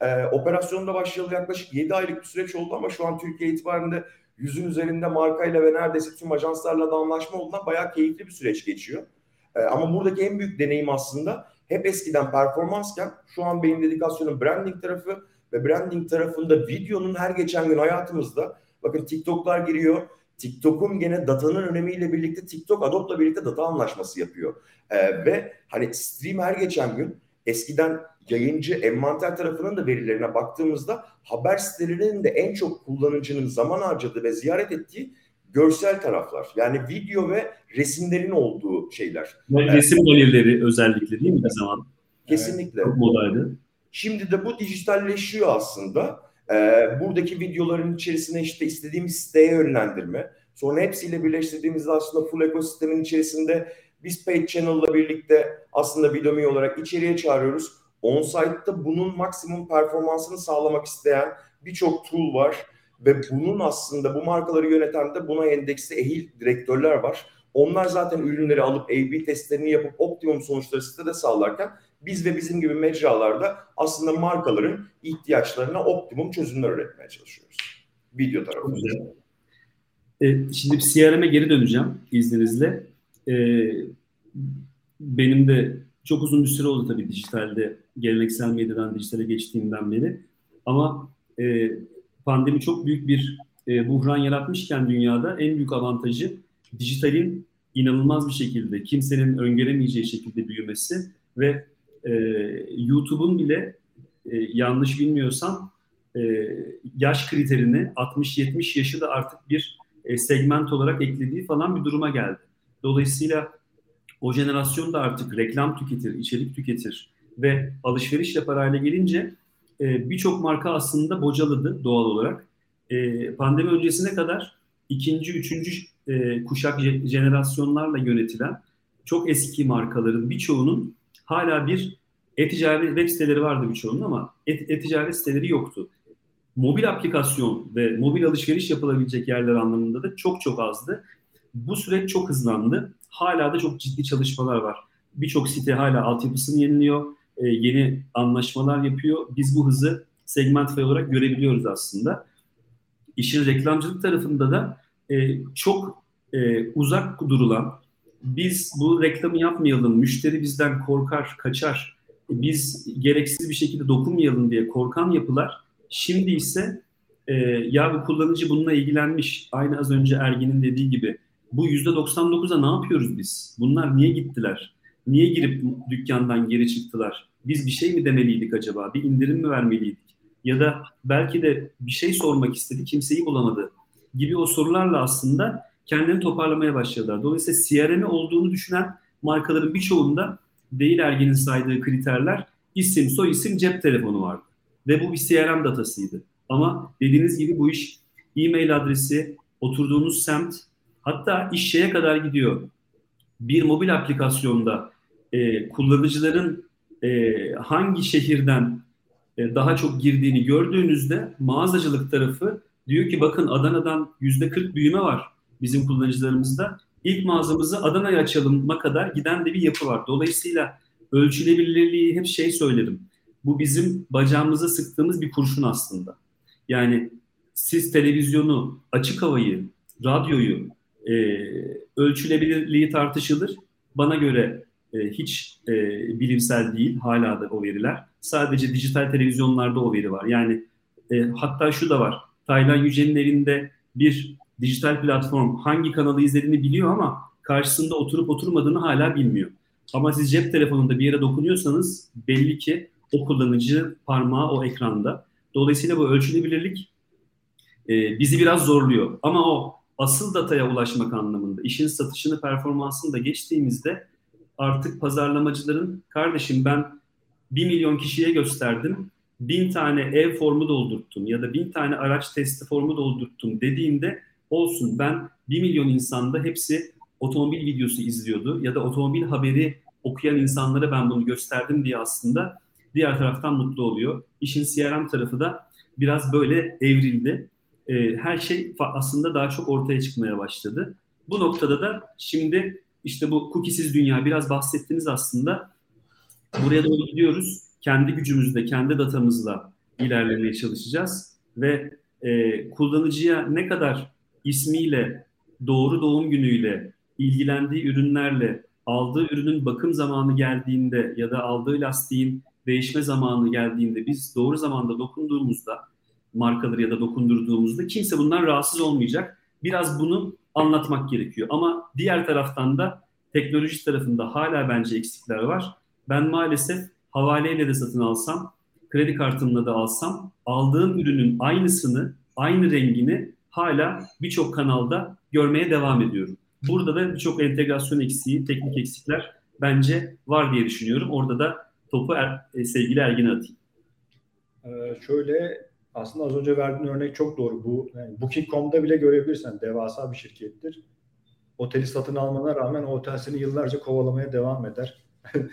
E, operasyonda başlayalı yaklaşık 7 aylık bir süreç oldu ama şu an Türkiye itibarında yüzün üzerinde markayla ve neredeyse tüm ajanslarla da anlaşma olduğundan bayağı keyifli bir süreç geçiyor. E, ama buradaki en büyük deneyim aslında hep eskiden performansken şu an benim dedikasyonum branding tarafı ve branding tarafında videonun her geçen gün hayatımızda bakın TikTok'lar giriyor. TikTok'un gene datanın önemiyle birlikte TikTok Adobe'la birlikte data anlaşması yapıyor. Ee, ve hani stream her geçen gün eskiden yayıncı envanter tarafının da verilerine baktığımızda haber sitelerinin de en çok kullanıcının zaman harcadığı ve ziyaret ettiği görsel taraflar. Yani video ve resimlerin olduğu şeyler. Resim galerileri özellikle değil mi bir zaman? Kesinlikle. Çok modaydı. Şimdi de bu dijitalleşiyor aslında. Ee, buradaki videoların içerisine işte istediğimiz siteye yönlendirme. Sonra hepsiyle birleştirdiğimizde aslında full ekosistemin içerisinde biz Paid Channel'la birlikte aslında Vidomi olarak içeriye çağırıyoruz. On-site'da bunun maksimum performansını sağlamak isteyen birçok tool var. Ve bunun aslında bu markaları yöneten de buna endeksli ehil direktörler var. Onlar zaten ürünleri alıp A-B testlerini yapıp optimum sonuçları sitede sağlarken biz ve bizim gibi mecralarda aslında markaların ihtiyaçlarına optimum çözümler üretmeye çalışıyoruz. Video tarafında. E, şimdi CRM'e geri döneceğim izninizle. E, benim de çok uzun bir süre oldu tabii dijitalde, geleneksel medyadan dijitale geçtiğimden beri. Ama e, pandemi çok büyük bir e, buhran yaratmışken dünyada en büyük avantajı dijitalin inanılmaz bir şekilde kimsenin öngöremeyeceği şekilde büyümesi ve e, YouTube'un bile e, yanlış bilmiyorsam e, yaş kriterini 60-70 yaşı da artık bir e, segment olarak eklediği falan bir duruma geldi. Dolayısıyla o jenerasyon da artık reklam tüketir, içerik tüketir ve alışveriş yapar hale gelince e, birçok marka aslında bocaladı doğal olarak. E, pandemi öncesine kadar ikinci, üçüncü e, kuşak jenerasyonlarla yönetilen çok eski markaların birçoğunun hala bir e-ticaret web siteleri vardı birçoğunun ama e-ticaret siteleri yoktu. Mobil aplikasyon ve mobil alışveriş yapılabilecek yerler anlamında da çok çok azdı. Bu süreç çok hızlandı. Hala da çok ciddi çalışmalar var. Birçok site hala altyapısını yeniliyor, e, yeni anlaşmalar yapıyor. Biz bu hızı segment olarak görebiliyoruz aslında. İşin reklamcılık tarafında da e, çok e, uzak durulan, biz bu reklamı yapmayalım, müşteri bizden korkar, kaçar, biz gereksiz bir şekilde dokunmayalım diye korkan yapılar şimdi ise e, ya bu kullanıcı bununla ilgilenmiş, aynı az önce Ergin'in dediği gibi bu %99'a ne yapıyoruz biz? Bunlar niye gittiler? Niye girip dükkandan geri çıktılar? Biz bir şey mi demeliydik acaba? Bir indirim mi vermeliydik? Ya da belki de bir şey sormak istedi, kimseyi bulamadı gibi o sorularla aslında kendini toparlamaya başladılar. Dolayısıyla CRM olduğunu düşünen markaların birçoğunda değil Ergin'in saydığı kriterler isim, soy isim, cep telefonu vardı. Ve bu bir CRM datasıydı. Ama dediğiniz gibi bu iş e-mail adresi, oturduğunuz semt, hatta iş şeye kadar gidiyor. Bir mobil aplikasyonda e, kullanıcıların e, hangi şehirden e, daha çok girdiğini gördüğünüzde mağazacılık tarafı diyor ki bakın Adana'dan yüzde 40 büyüme var bizim kullanıcılarımızda. İlk mağazamızı Adana'ya açalım'a kadar giden de bir yapı var. Dolayısıyla ölçülebilirliği hep şey söylerim. Bu bizim bacağımıza sıktığımız bir kurşun aslında. Yani siz televizyonu, açık havayı, radyoyu e, ölçülebilirliği tartışılır. Bana göre e, hiç e, bilimsel değil hala da o veriler. Sadece dijital televizyonlarda o veri var. Yani e, hatta şu da var. Taylan Yücel'in elinde bir dijital platform hangi kanalı izlediğini biliyor ama karşısında oturup oturmadığını hala bilmiyor. Ama siz cep telefonunda bir yere dokunuyorsanız belli ki o kullanıcı parmağı o ekranda. Dolayısıyla bu ölçülebilirlik e, bizi biraz zorluyor. Ama o asıl dataya ulaşmak anlamında, işin satışını, performansını da geçtiğimizde artık pazarlamacıların kardeşim ben bir milyon kişiye gösterdim, bin tane ev formu doldurttum ya da bin tane araç testi formu doldurttum dediğinde olsun ben bir milyon insanda hepsi otomobil videosu izliyordu ya da otomobil haberi okuyan insanlara ben bunu gösterdim diye aslında diğer taraftan mutlu oluyor. İşin CRM tarafı da biraz böyle evrildi. E, her şey aslında daha çok ortaya çıkmaya başladı. Bu noktada da şimdi işte bu cookie'siz dünya biraz bahsettiniz aslında. Buraya doğru gidiyoruz. Kendi gücümüzle, kendi datamızla ilerlemeye çalışacağız ve e, kullanıcıya ne kadar ismiyle, doğru doğum günüyle, ilgilendiği ürünlerle, aldığı ürünün bakım zamanı geldiğinde ya da aldığı lastiğin değişme zamanı geldiğinde biz doğru zamanda dokunduğumuzda markaları ya da dokundurduğumuzda kimse bundan rahatsız olmayacak. Biraz bunu anlatmak gerekiyor. Ama diğer taraftan da teknoloji tarafında hala bence eksikler var. Ben maalesef havaleyle de satın alsam, kredi kartımla da alsam aldığım ürünün aynısını, aynı rengini hala birçok kanalda görmeye devam ediyorum. Burada da birçok entegrasyon eksiği, teknik eksikler bence var diye düşünüyorum. Orada da topu er, e, sevgili Ergin'e atayım. Ee, şöyle aslında az önce verdiğin örnek çok doğru. Bu yani Booking.com'da bile görebilirsen devasa bir şirkettir. Oteli satın almana rağmen o otel seni yıllarca kovalamaya devam eder.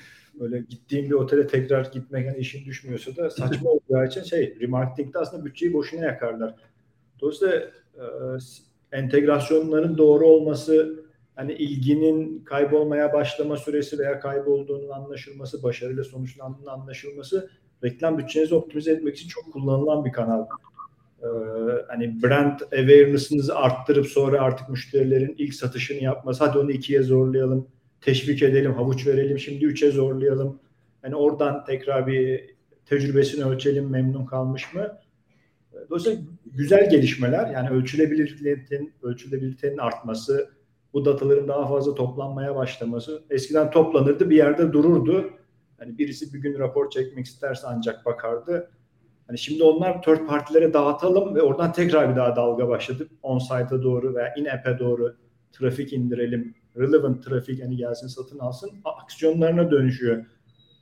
Böyle gittiğim bir otele tekrar gitmek yani işin düşmüyorsa da saçma olacağı için şey remarketingde aslında bütçeyi boşuna yakarlar. Dolayısıyla e, entegrasyonların doğru olması hani ilginin kaybolmaya başlama süresi veya kaybolduğunun anlaşılması, başarıyla sonuçlandığının anlaşılması reklam bütçenizi optimize etmek için çok kullanılan bir kanal. Ee, hani brand awareness'ınızı arttırıp sonra artık müşterilerin ilk satışını yapması, hadi onu ikiye zorlayalım, teşvik edelim, havuç verelim, şimdi üçe zorlayalım. Hani oradan tekrar bir tecrübesini ölçelim, memnun kalmış mı? Dolayısıyla güzel gelişmeler, yani ölçülebilirliğin, ölçülebilirliğin artması, bu dataların daha fazla toplanmaya başlaması. Eskiden toplanırdı, bir yerde dururdu. Hani birisi bir gün rapor çekmek isterse ancak bakardı. Hani şimdi onlar third partilere dağıtalım ve oradan tekrar bir daha dalga başladı. On-site'a doğru veya in-app'e doğru trafik indirelim. Relevant trafik hani gelsin satın alsın. Aksiyonlarına dönüşüyor.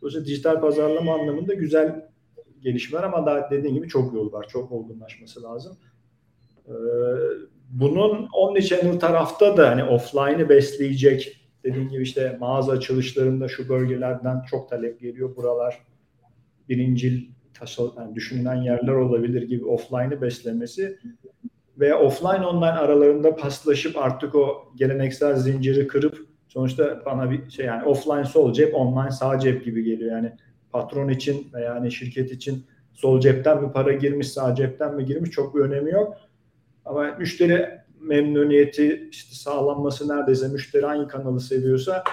Dolayısıyla dijital pazarlama anlamında güzel gelişmeler ama daha dediğim gibi çok yol var. Çok olgunlaşması lazım. Ee, bunun omnichannel tarafta da hani offline'ı besleyecek dediğim gibi işte mağaza açılışlarında şu bölgelerden çok talep geliyor. Buralar birincil yani düşünülen yerler olabilir gibi offline'ı beslemesi ve offline online aralarında paslaşıp artık o geleneksel zinciri kırıp sonuçta bana bir şey yani offline sol cep online sağ cep gibi geliyor. Yani patron için veya yani şirket için sol cepten mi para girmiş sağ cepten mi girmiş çok bir önemi yok. Ama müşteri memnuniyeti işte sağlanması neredeyse müşteri hangi kanalı seviyorsa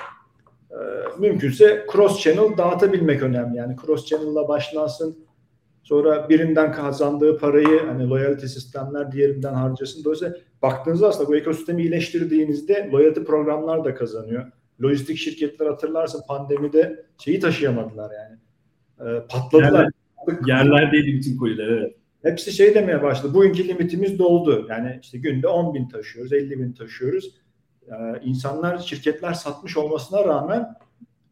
e, mümkünse cross channel dağıtabilmek önemli. Yani cross channel'la başlansın sonra birinden kazandığı parayı hani loyalty sistemler diğerinden harcasın. Dolayısıyla baktığınızda aslında bu ekosistemi iyileştirdiğinizde loyalty programlar da kazanıyor. Lojistik şirketler hatırlarsın pandemide şeyi taşıyamadılar yani. E, patladılar. Yerler, yerlerdeydi bütün koliler evet. Hepsi şey demeye başladı. Bugünkü limitimiz doldu. Yani işte günde 10 bin taşıyoruz, 50 bin taşıyoruz. Ee, insanlar, şirketler satmış olmasına rağmen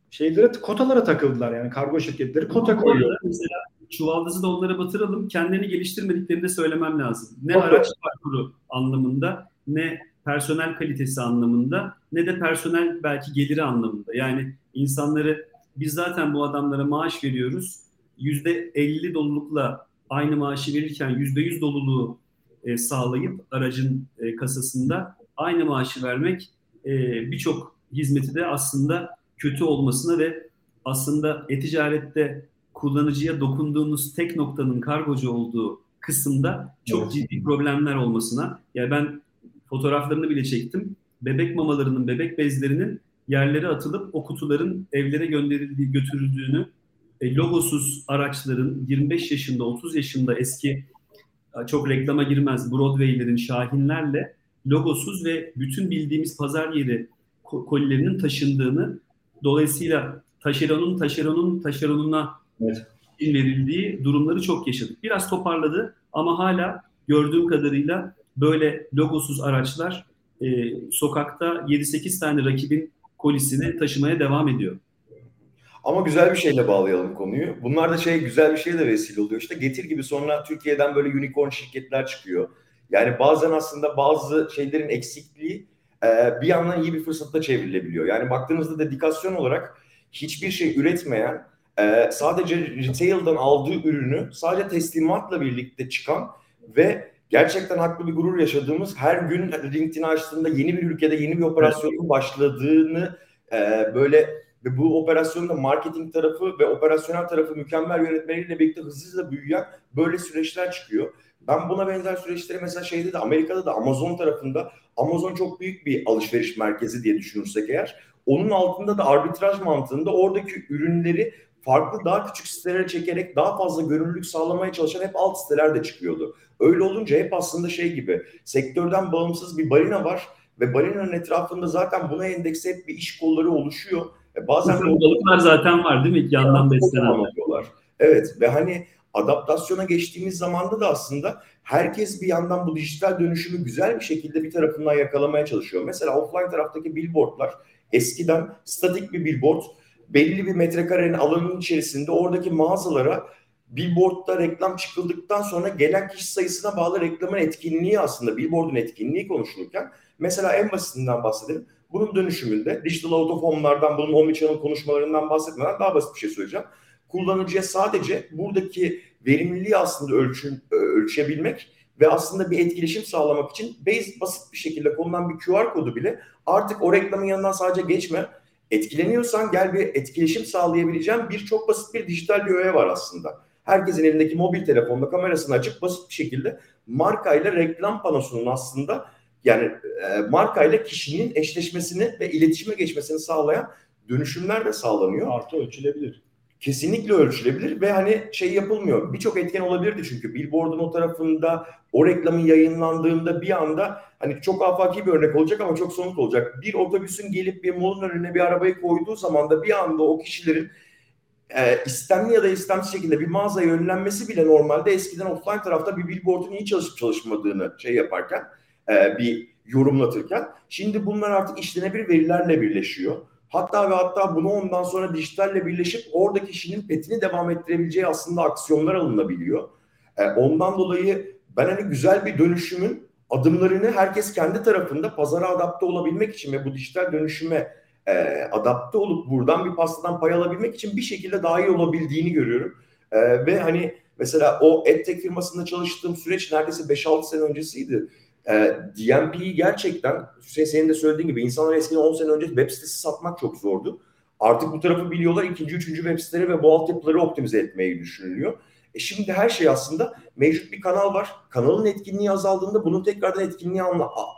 şeylere, kotalara takıldılar. Yani kargo şirketleri kota koyuyor. Mesela çuvaldızı da onlara batıralım. Kendilerini geliştirmediklerini de söylemem lazım. Ne Çok araç parkuru anlamında, ne personel kalitesi anlamında, ne de personel belki geliri anlamında. Yani insanları biz zaten bu adamlara maaş veriyoruz. %50 dolulukla aynı maaşı verirken yüzde yüz doluluğu e, sağlayıp aracın e, kasasında aynı maaşı vermek e, birçok hizmeti de aslında kötü olmasına ve aslında e-ticarette kullanıcıya dokunduğunuz tek noktanın kargocu olduğu kısımda çok evet. ciddi problemler olmasına. Yani ben fotoğraflarını bile çektim. Bebek mamalarının, bebek bezlerinin yerlere atılıp o kutuların evlere gönderildiği, götürüldüğünü e, logosuz araçların 25 yaşında 30 yaşında eski e, çok reklama girmez Broadway'lerin Şahinlerle logosuz ve bütün bildiğimiz pazar yeri kolilerinin taşındığını dolayısıyla taşeronun taşeronun taşeronuna evet. verildiği durumları çok yaşadık. Biraz toparladı ama hala gördüğüm kadarıyla böyle logosuz araçlar e, sokakta 7-8 tane rakibin kolisini taşımaya devam ediyor. Ama güzel bir şeyle bağlayalım konuyu. Bunlar da şey güzel bir şeye de vesile oluyor. İşte Getir gibi sonra Türkiye'den böyle unicorn şirketler çıkıyor. Yani bazen aslında bazı şeylerin eksikliği e, bir yandan iyi bir fırsatla çevrilebiliyor. Yani baktığınızda dedikasyon olarak hiçbir şey üretmeyen e, sadece retail'dan aldığı ürünü sadece teslimatla birlikte çıkan ve gerçekten haklı bir gurur yaşadığımız her gün LinkedIn açtığında yeni bir ülkede yeni bir operasyonun başladığını e, böyle ve bu operasyonda marketing tarafı ve operasyonel tarafı mükemmel yönetmeleriyle birlikte hızlı büyüyen böyle süreçler çıkıyor. Ben buna benzer süreçleri mesela şeyde de Amerika'da da Amazon tarafında Amazon çok büyük bir alışveriş merkezi diye düşünürsek eğer onun altında da arbitraj mantığında oradaki ürünleri farklı daha küçük sitelere çekerek daha fazla görünürlük sağlamaya çalışan hep alt siteler de çıkıyordu. Öyle olunca hep aslında şey gibi sektörden bağımsız bir balina var ve balinanın etrafında zaten buna endekse hep bir iş kolları oluşuyor. E bazen balıklar zaten var değil mi? Yandan beslenenler. Evet ve hani adaptasyona geçtiğimiz zamanda da aslında herkes bir yandan bu dijital dönüşümü güzel bir şekilde bir tarafından yakalamaya çalışıyor. Mesela offline taraftaki billboardlar eskiden statik bir billboard belli bir metrekarenin alanının içerisinde oradaki mağazalara billboardda reklam çıkıldıktan sonra gelen kişi sayısına bağlı reklamın etkinliği aslında billboardun etkinliği konuşulurken mesela en basitinden bahsedelim. Bunun dönüşümünde digital out of home'lardan bunun omnichannel konuşmalarından bahsetmeden daha basit bir şey söyleyeceğim. Kullanıcıya sadece buradaki verimliliği aslında ölçün, ölçebilmek ve aslında bir etkileşim sağlamak için base basit bir şekilde konulan bir QR kodu bile artık o reklamın yanından sadece geçme etkileniyorsan gel bir etkileşim sağlayabileceğin bir çok basit bir dijital bir öğe var aslında. Herkesin elindeki mobil telefonda kamerasını açıp basit bir şekilde markayla reklam panosunun aslında yani e, markayla kişinin eşleşmesini ve iletişime geçmesini sağlayan dönüşümler de sağlanıyor. Artı ölçülebilir. Kesinlikle ölçülebilir ve hani şey yapılmıyor. Birçok etken olabilirdi çünkü billboard'un o tarafında o reklamın yayınlandığında bir anda hani çok afaki bir örnek olacak ama çok somut olacak. Bir otobüsün gelip bir molun önüne bir arabayı koyduğu zaman da bir anda o kişilerin e, istemli ya da istemsiz şekilde bir mağazaya yönlenmesi bile normalde eskiden offline tarafta bir billboard'un iyi çalışıp çalışmadığını şey yaparken e, bir yorumlatırken şimdi bunlar artık işlenebilir verilerle birleşiyor. Hatta ve hatta bunu ondan sonra dijitalle birleşip oradaki kişinin petini devam ettirebileceği aslında aksiyonlar alınabiliyor. E, ondan dolayı ben hani güzel bir dönüşümün adımlarını herkes kendi tarafında pazara adapte olabilmek için ve bu dijital dönüşüme e, adapte olup buradan bir pastadan pay alabilmek için bir şekilde daha iyi olabildiğini görüyorum. E, ve hani mesela o EdTech firmasında çalıştığım süreç neredeyse 5-6 sene öncesiydi. E, DMP'yi gerçekten Hüseyin senin de söylediğin gibi insanlar eskiden 10 sene önce web sitesi satmak çok zordu. Artık bu tarafı biliyorlar. ikinci, üçüncü web siteleri ve bu altyapıları optimize etmeyi düşünülüyor. E şimdi her şey aslında mevcut bir kanal var. Kanalın etkinliği azaldığında bunun tekrardan etkinliği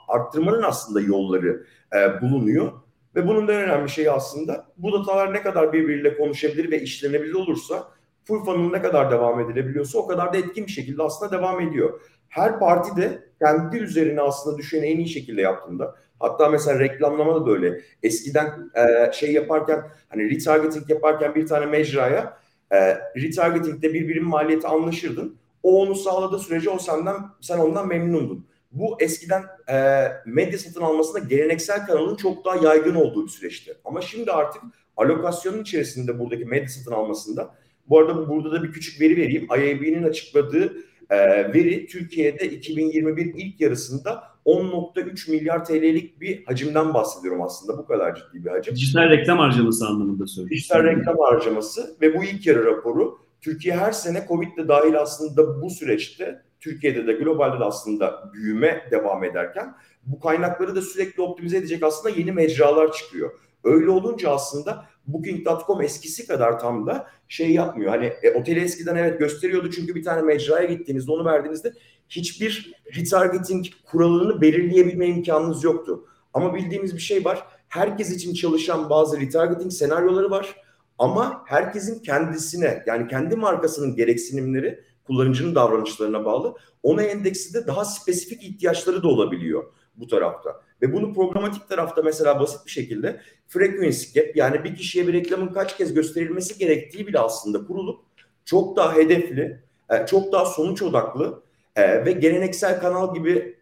arttırmanın aslında yolları e, bulunuyor. Ve bunun da en önemli şeyi aslında bu datalar ne kadar birbiriyle konuşabilir ve işlenebilir olursa full funnel ne kadar devam edilebiliyorsa o kadar da etkin bir şekilde aslında devam ediyor. Her parti de kendi üzerine aslında düşeni en iyi şekilde yaptığında hatta mesela reklamlama da böyle eskiden e, şey yaparken hani retargeting yaparken bir tane mecraya e, retargeting'de bir birim maliyeti anlaşırdın. O onu sağladığı sürece o senden sen ondan memnundun. Bu eskiden e, medya satın almasında geleneksel kanalın çok daha yaygın olduğu bir süreçti. Ama şimdi artık alokasyonun içerisinde buradaki medya satın almasında bu arada burada da bir küçük veri vereyim. IAB'nin açıkladığı e, veri Türkiye'de 2021 ilk yarısında 10.3 milyar TL'lik bir hacimden bahsediyorum aslında. Bu kadar ciddi bir hacim. Dijital reklam harcaması anlamında söylüyorum. Dijital reklam harcaması ve bu ilk yarı raporu Türkiye her sene Covid de dahil aslında bu süreçte Türkiye'de de globalde de aslında büyüme devam ederken bu kaynakları da sürekli optimize edecek aslında yeni mecralar çıkıyor. Öyle olunca aslında Booking.com eskisi kadar tam da şey yapmıyor. Hani e, oteli eskiden evet gösteriyordu çünkü bir tane mecraya gittiğinizde onu verdiğinizde hiçbir retargeting kuralını belirleyebilme imkanınız yoktu. Ama bildiğimiz bir şey var. Herkes için çalışan bazı retargeting senaryoları var. Ama herkesin kendisine yani kendi markasının gereksinimleri kullanıcının davranışlarına bağlı. Ona endeksi de daha spesifik ihtiyaçları da olabiliyor bu tarafta. Ve bunu programatik tarafta mesela basit bir şekilde frequency gap yani bir kişiye bir reklamın kaç kez gösterilmesi gerektiği bile aslında kurulup çok daha hedefli, e, çok daha sonuç odaklı e, ve geleneksel kanal gibi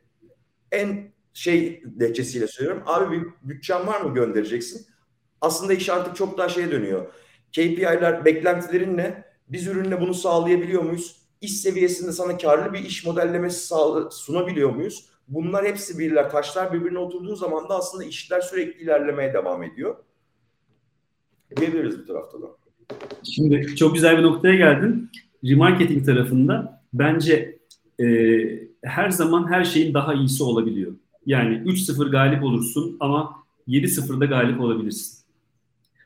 en şey lehçesiyle söylüyorum. Abi bir bütçen var mı göndereceksin? Aslında iş artık çok daha şeye dönüyor. KPI'ler beklentilerin ne? Biz ürünle bunu sağlayabiliyor muyuz? İş seviyesinde sana karlı bir iş modellemesi sunabiliyor muyuz? Bunlar hepsi birler, taşlar birbirine oturduğu zaman da aslında işler sürekli ilerlemeye devam ediyor. Diyebiliriz bu tarafta da. Şimdi çok güzel bir noktaya geldin. Remarketing tarafında bence e, her zaman her şeyin daha iyisi olabiliyor. Yani 3-0 galip olursun ama 7-0'da galip olabilirsin.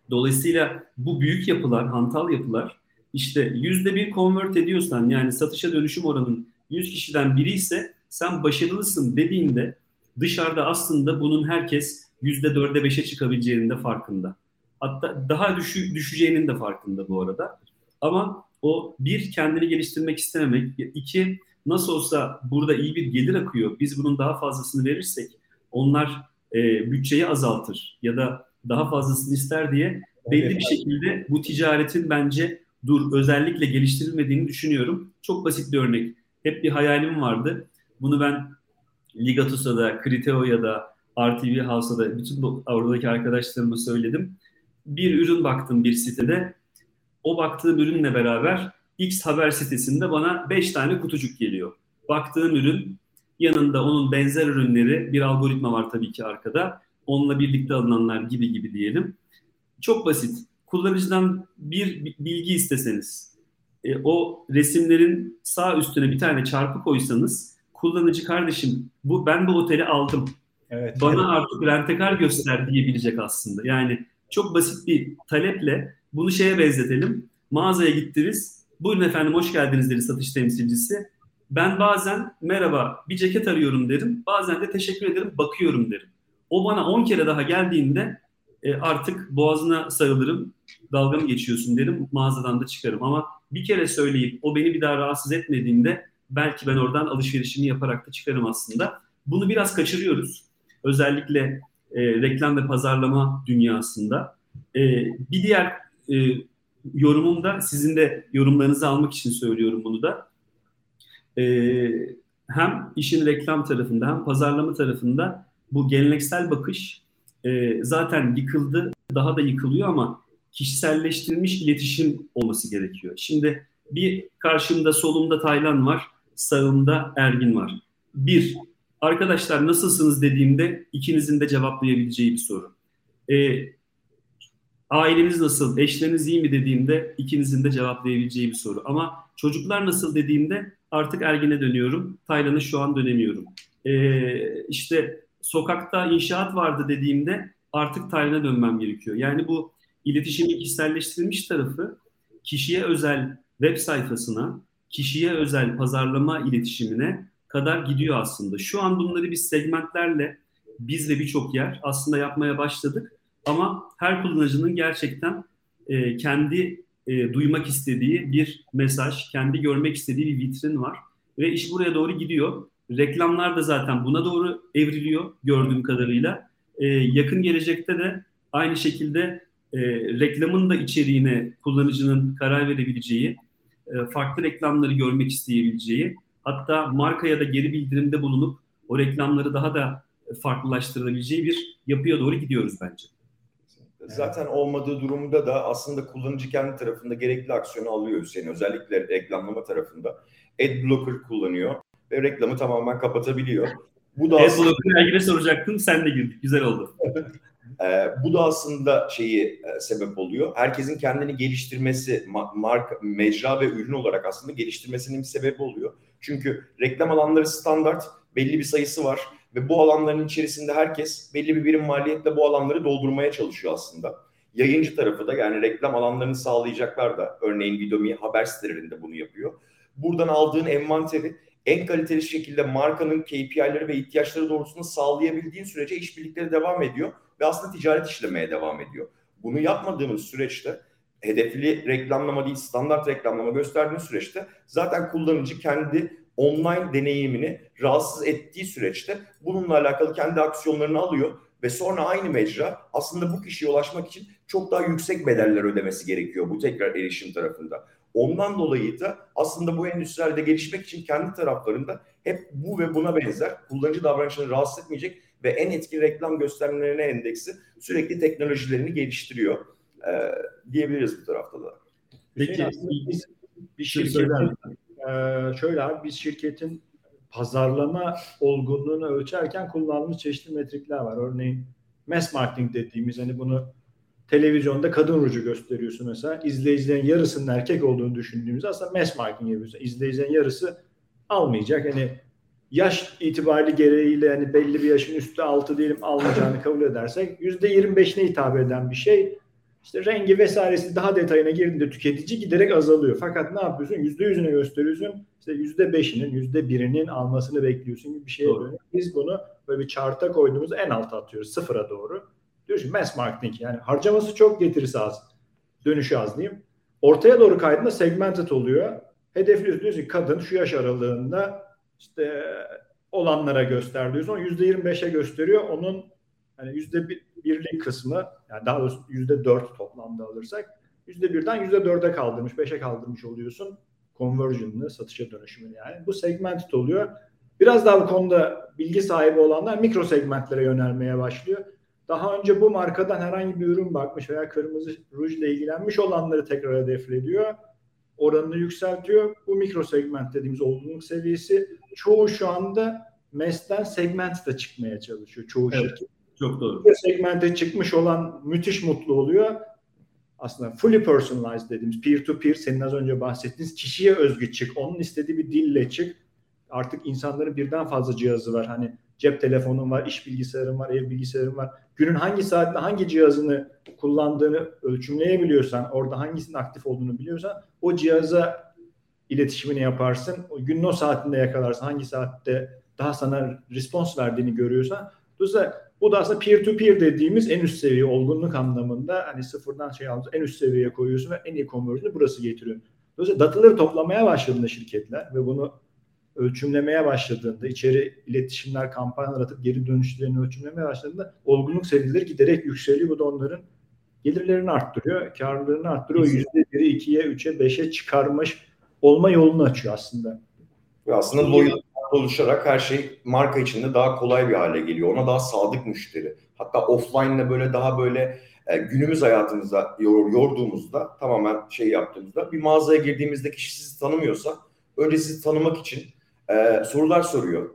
Dolayısıyla bu büyük yapılar, hantal yapılar işte yüzde bir convert ediyorsan yani satışa dönüşüm oranın 100 kişiden biri ise sen başarılısın dediğinde dışarıda aslında bunun herkes yüzde dörde beşe çıkabileceğinin de farkında. Hatta daha düşü, düşeceğinin de farkında bu arada. Ama o bir kendini geliştirmek istememek, iki nasıl olsa burada iyi bir gelir akıyor. Biz bunun daha fazlasını verirsek onlar e, bütçeyi azaltır ya da daha fazlasını ister diye belli bir şekilde bu ticaretin bence dur özellikle geliştirilmediğini düşünüyorum. Çok basit bir örnek. Hep bir hayalim vardı. Bunu ben Ligatus'a da, RTV House'a da bütün oradaki arkadaşlarıma söyledim. Bir ürün baktım bir sitede. O baktığım ürünle beraber X haber sitesinde bana 5 tane kutucuk geliyor. Baktığım ürün yanında onun benzer ürünleri bir algoritma var tabii ki arkada. Onunla birlikte alınanlar gibi gibi diyelim. Çok basit. Kullanıcıdan bir bilgi isteseniz, e, o resimlerin sağ üstüne bir tane çarpı koysanız, kullanıcı kardeşim bu ben bu oteli aldım. Evet, Bana evet. artık rentekar göster diyebilecek aslında. Yani çok basit bir taleple bunu şeye benzetelim. Mağazaya gittiniz. Buyurun efendim hoş geldiniz dedi satış temsilcisi. Ben bazen merhaba bir ceket arıyorum derim. Bazen de teşekkür ederim bakıyorum derim. O bana 10 kere daha geldiğinde e, artık boğazına sarılırım. Dalga mı geçiyorsun derim. Mağazadan da çıkarım. Ama bir kere söyleyip o beni bir daha rahatsız etmediğinde belki ben oradan alışverişimi yaparak da çıkarım aslında. Bunu biraz kaçırıyoruz. Özellikle e, reklam ve pazarlama dünyasında. E, bir diğer e, yorumum da sizin de yorumlarınızı almak için söylüyorum bunu da. E, hem işin reklam tarafında hem pazarlama tarafında bu geleneksel bakış e, zaten yıkıldı, daha da yıkılıyor ama kişiselleştirilmiş iletişim olması gerekiyor. Şimdi bir karşımda solumda Taylan var, sağımda Ergin var. Bir, arkadaşlar nasılsınız dediğimde ikinizin de cevaplayabileceği bir soru. E, aileniz nasıl, eşleriniz iyi mi dediğimde ikinizin de cevaplayabileceği bir soru. Ama çocuklar nasıl dediğimde artık Ergin'e dönüyorum. Taylan'a şu an dönemiyorum. E, işte sokakta inşaat vardı dediğimde artık Taylan'a dönmem gerekiyor. Yani bu iletişimin kişiselleştirilmiş tarafı kişiye özel web sayfasına, kişiye özel pazarlama iletişimine kadar gidiyor aslında. Şu an bunları biz segmentlerle biz ve birçok yer aslında yapmaya başladık. Ama her kullanıcının gerçekten e, kendi e, duymak istediği bir mesaj, kendi görmek istediği bir vitrin var. Ve iş buraya doğru gidiyor. Reklamlar da zaten buna doğru evriliyor gördüğüm kadarıyla. E, yakın gelecekte de aynı şekilde e, reklamın da içeriğine kullanıcının karar verebileceği, farklı reklamları görmek isteyebileceği, hatta markaya da geri bildirimde bulunup o reklamları daha da farklılaştırabileceği bir yapıya doğru gidiyoruz bence. Zaten olmadığı durumda da aslında kullanıcı kendi tarafında gerekli aksiyonu alıyor Hüseyin. Özellikle reklamlama tarafında. Adblocker kullanıyor ve reklamı tamamen kapatabiliyor. Bu da aslında... Adblocker'la ilgili soracaktım. Sen de girdik. Güzel oldu. e, bu da aslında şeyi e, sebep oluyor. Herkesin kendini geliştirmesi, ma- marka, mecra ve ürün olarak aslında geliştirmesinin bir sebebi oluyor. Çünkü reklam alanları standart, belli bir sayısı var ve bu alanların içerisinde herkes belli bir birim maliyetle bu alanları doldurmaya çalışıyor aslında. Yayıncı tarafı da yani reklam alanlarını sağlayacaklar da örneğin Vidomi haber sitelerinde bunu yapıyor. Buradan aldığın envanteri en kaliteli şekilde markanın KPI'leri ve ihtiyaçları doğrultusunda sağlayabildiğin sürece işbirlikleri devam ediyor ve aslında ticaret işlemeye devam ediyor. Bunu yapmadığımız süreçte hedefli reklamlama değil standart reklamlama gösterdiğin süreçte zaten kullanıcı kendi online deneyimini rahatsız ettiği süreçte bununla alakalı kendi aksiyonlarını alıyor ve sonra aynı mecra aslında bu kişiye ulaşmak için çok daha yüksek bedeller ödemesi gerekiyor bu tekrar erişim tarafında. Ondan dolayı da aslında bu endüstrilerde gelişmek için kendi taraflarında hep bu ve buna benzer kullanıcı davranışını rahatsız etmeyecek ve en etkili reklam göstermelerine endeksi sürekli teknolojilerini geliştiriyor e, diyebiliriz bu tarafta da. Peki biz bir şirketin e, şöyle abi biz şirketin pazarlama olgunluğunu ölçerken kullandığımız çeşitli metrikler var. Örneğin mass marketing dediğimiz hani bunu televizyonda kadın ruju gösteriyorsun mesela. İzleyicilerin yarısının erkek olduğunu düşündüğümüzde aslında mass marketing yapıyorsun. İzleyicilerin yarısı almayacak. Hani yaş itibariyle gereğiyle hani belli bir yaşın üstü altı diyelim almayacağını kabul edersek yüzde 25'ine hitap eden bir şey işte rengi vesairesi daha detayına girdiğinde tüketici giderek azalıyor. Fakat ne yapıyorsun? Yüzde yüzüne gösteriyorsun. İşte yüzde beşinin, yüzde birinin almasını bekliyorsun gibi bir şeye dönüyor. Biz bunu böyle bir chart'a koyduğumuz en alta atıyoruz sıfıra doğru. Diyoruz ki mass marketing yani harcaması çok getirisi az. Dönüşü az diyeyim. Ortaya doğru kaydığında segmented oluyor. Hedefliyoruz diyoruz ki kadın şu yaş aralığında işte olanlara göster. Yüzde yirmi beşe gösteriyor. Onun hani yüzde birlik kısmı yani daha doğrusu yüzde dört toplamda alırsak yüzde birden yüzde dörde kaldırmış, beşe kaldırmış oluyorsun conversion'ını, satışa dönüşümünü yani. Bu segmented oluyor. Biraz daha bu konuda bilgi sahibi olanlar mikro segmentlere yönelmeye başlıyor. Daha önce bu markadan herhangi bir ürün bakmış veya kırmızı ruj ile ilgilenmiş olanları tekrar hedeflediyor. Oranını yükseltiyor. Bu mikro segment dediğimiz olgunluk seviyesi çoğu şu anda MES'ten segment de çıkmaya çalışıyor çoğu evet. şirket. Çok doğru. Segmente çıkmış olan müthiş mutlu oluyor. Aslında fully personalized dediğimiz peer to peer senin az önce bahsettiğiniz kişiye özgü çık. Onun istediği bir dille çık. Artık insanların birden fazla cihazı var. Hani cep telefonun var, iş bilgisayarın var, ev bilgisayarın var. Günün hangi saatte hangi cihazını kullandığını ölçümleyebiliyorsan, orada hangisinin aktif olduğunu biliyorsan o cihaza iletişimini yaparsın. O günün o saatinde yakalarsın. Hangi saatte daha sana respons verdiğini görüyorsan. Dolayısıyla bu da aslında peer to peer dediğimiz en üst seviye olgunluk anlamında hani sıfırdan şey aldığımız en üst seviyeye koyuyorsun ve en iyi conversion'ı burası getiriyor. Dolayısıyla dataları toplamaya başladığında şirketler ve bunu ölçümlemeye başladığında, içeri iletişimler, kampanyalar atıp geri dönüşlerini ölçümlemeye başladığında olgunluk seviyeleri giderek yükseliyor. Bu da onların gelirlerini arttırıyor, karlılığını arttırıyor. Yüzde biri, ikiye, üçe, beşe çıkarmış olma yolunu açıyor aslında. Ve aslında loyal oluşarak her şey marka içinde daha kolay bir hale geliyor. Ona daha sadık müşteri. Hatta offline'la böyle daha böyle e, günümüz hayatımızda yor, yorduğumuzda tamamen şey yaptığımızda bir mağazaya girdiğimizde kişi sizi tanımıyorsa önce sizi tanımak için e, sorular soruyor.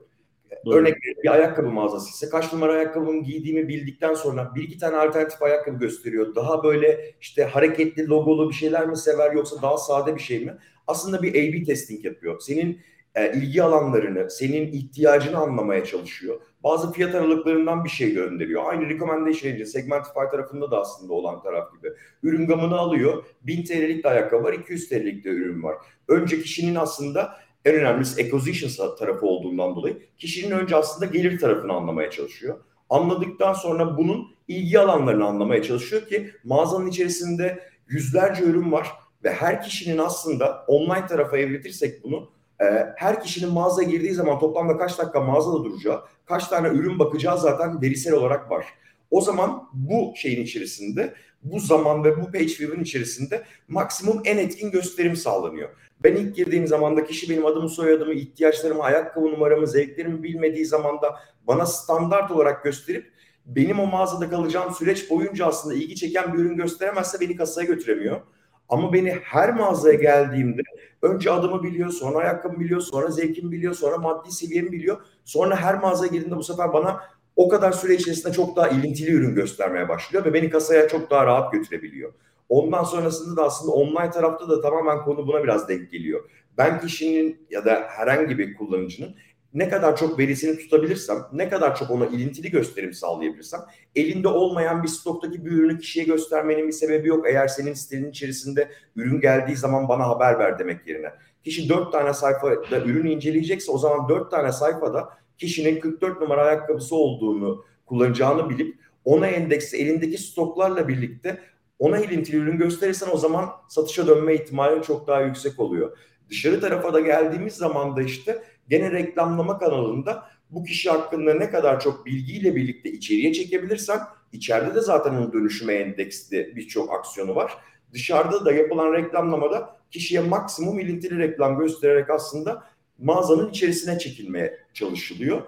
Doğru. Örnek bir ayakkabı mağazası ise kaç numara ayakkabımı giydiğimi bildikten sonra bir iki tane alternatif ayakkabı gösteriyor. Daha böyle işte hareketli logolu bir şeyler mi sever yoksa daha sade bir şey mi? Aslında bir A-B testing yapıyor. Senin e, ilgi alanlarını, senin ihtiyacını anlamaya çalışıyor. Bazı fiyat aralıklarından bir şey gönderiyor. Aynı recommendation engine Segmentify tarafında da aslında olan taraf gibi. Ürün gamını alıyor. 1000 TL'lik de ayakkabı var, 200 TL'lik de ürün var. Önce kişinin aslında en önemlisi acquisition tarafı olduğundan dolayı kişinin önce aslında gelir tarafını anlamaya çalışıyor. Anladıktan sonra bunun ilgi alanlarını anlamaya çalışıyor ki mağazanın içerisinde yüzlerce ürün var ve her kişinin aslında online tarafa evretirsek bunu ee, her kişinin mağazaya girdiği zaman toplamda kaç dakika mağazada duracağı, kaç tane ürün bakacağı zaten verisel olarak var. O zaman bu şeyin içerisinde, bu zaman ve bu page view'un içerisinde maksimum en etkin gösterim sağlanıyor. Ben ilk girdiğim zaman da kişi benim adımı, soyadımı, ihtiyaçlarımı, ayakkabı numaramı, zevklerimi bilmediği zaman da bana standart olarak gösterip benim o mağazada kalacağım süreç boyunca aslında ilgi çeken bir ürün gösteremezse beni kasaya götüremiyor. Ama beni her mağazaya geldiğimde önce adımı biliyor, sonra ayakkabımı biliyor, sonra zevkimi biliyor, sonra maddi seviyemi biliyor. Sonra her mağazaya girdiğinde bu sefer bana o kadar süre içerisinde çok daha ilintili ürün göstermeye başlıyor ve beni kasaya çok daha rahat götürebiliyor. Ondan sonrasında da aslında online tarafta da tamamen konu buna biraz denk geliyor. Ben kişinin ya da herhangi bir kullanıcının ne kadar çok verisini tutabilirsem, ne kadar çok ona ilintili gösterim sağlayabilirsem, elinde olmayan bir stoktaki bir ürünü kişiye göstermenin bir sebebi yok. Eğer senin sitenin içerisinde ürün geldiği zaman bana haber ver demek yerine. Kişi 4 tane sayfada ürünü inceleyecekse o zaman 4 tane sayfada kişinin 44 numara ayakkabısı olduğunu kullanacağını bilip ona endeksi elindeki stoklarla birlikte ona ilintili ürün gösterirsen o zaman satışa dönme ihtimali çok daha yüksek oluyor. Dışarı tarafa da geldiğimiz zaman da işte gene reklamlama kanalında bu kişi hakkında ne kadar çok bilgiyle birlikte içeriye çekebilirsen içeride de zaten onun dönüşüme endeksli birçok aksiyonu var. Dışarıda da yapılan reklamlamada kişiye maksimum ilintili reklam göstererek aslında mağazanın içerisine çekilmeye çalışılıyor.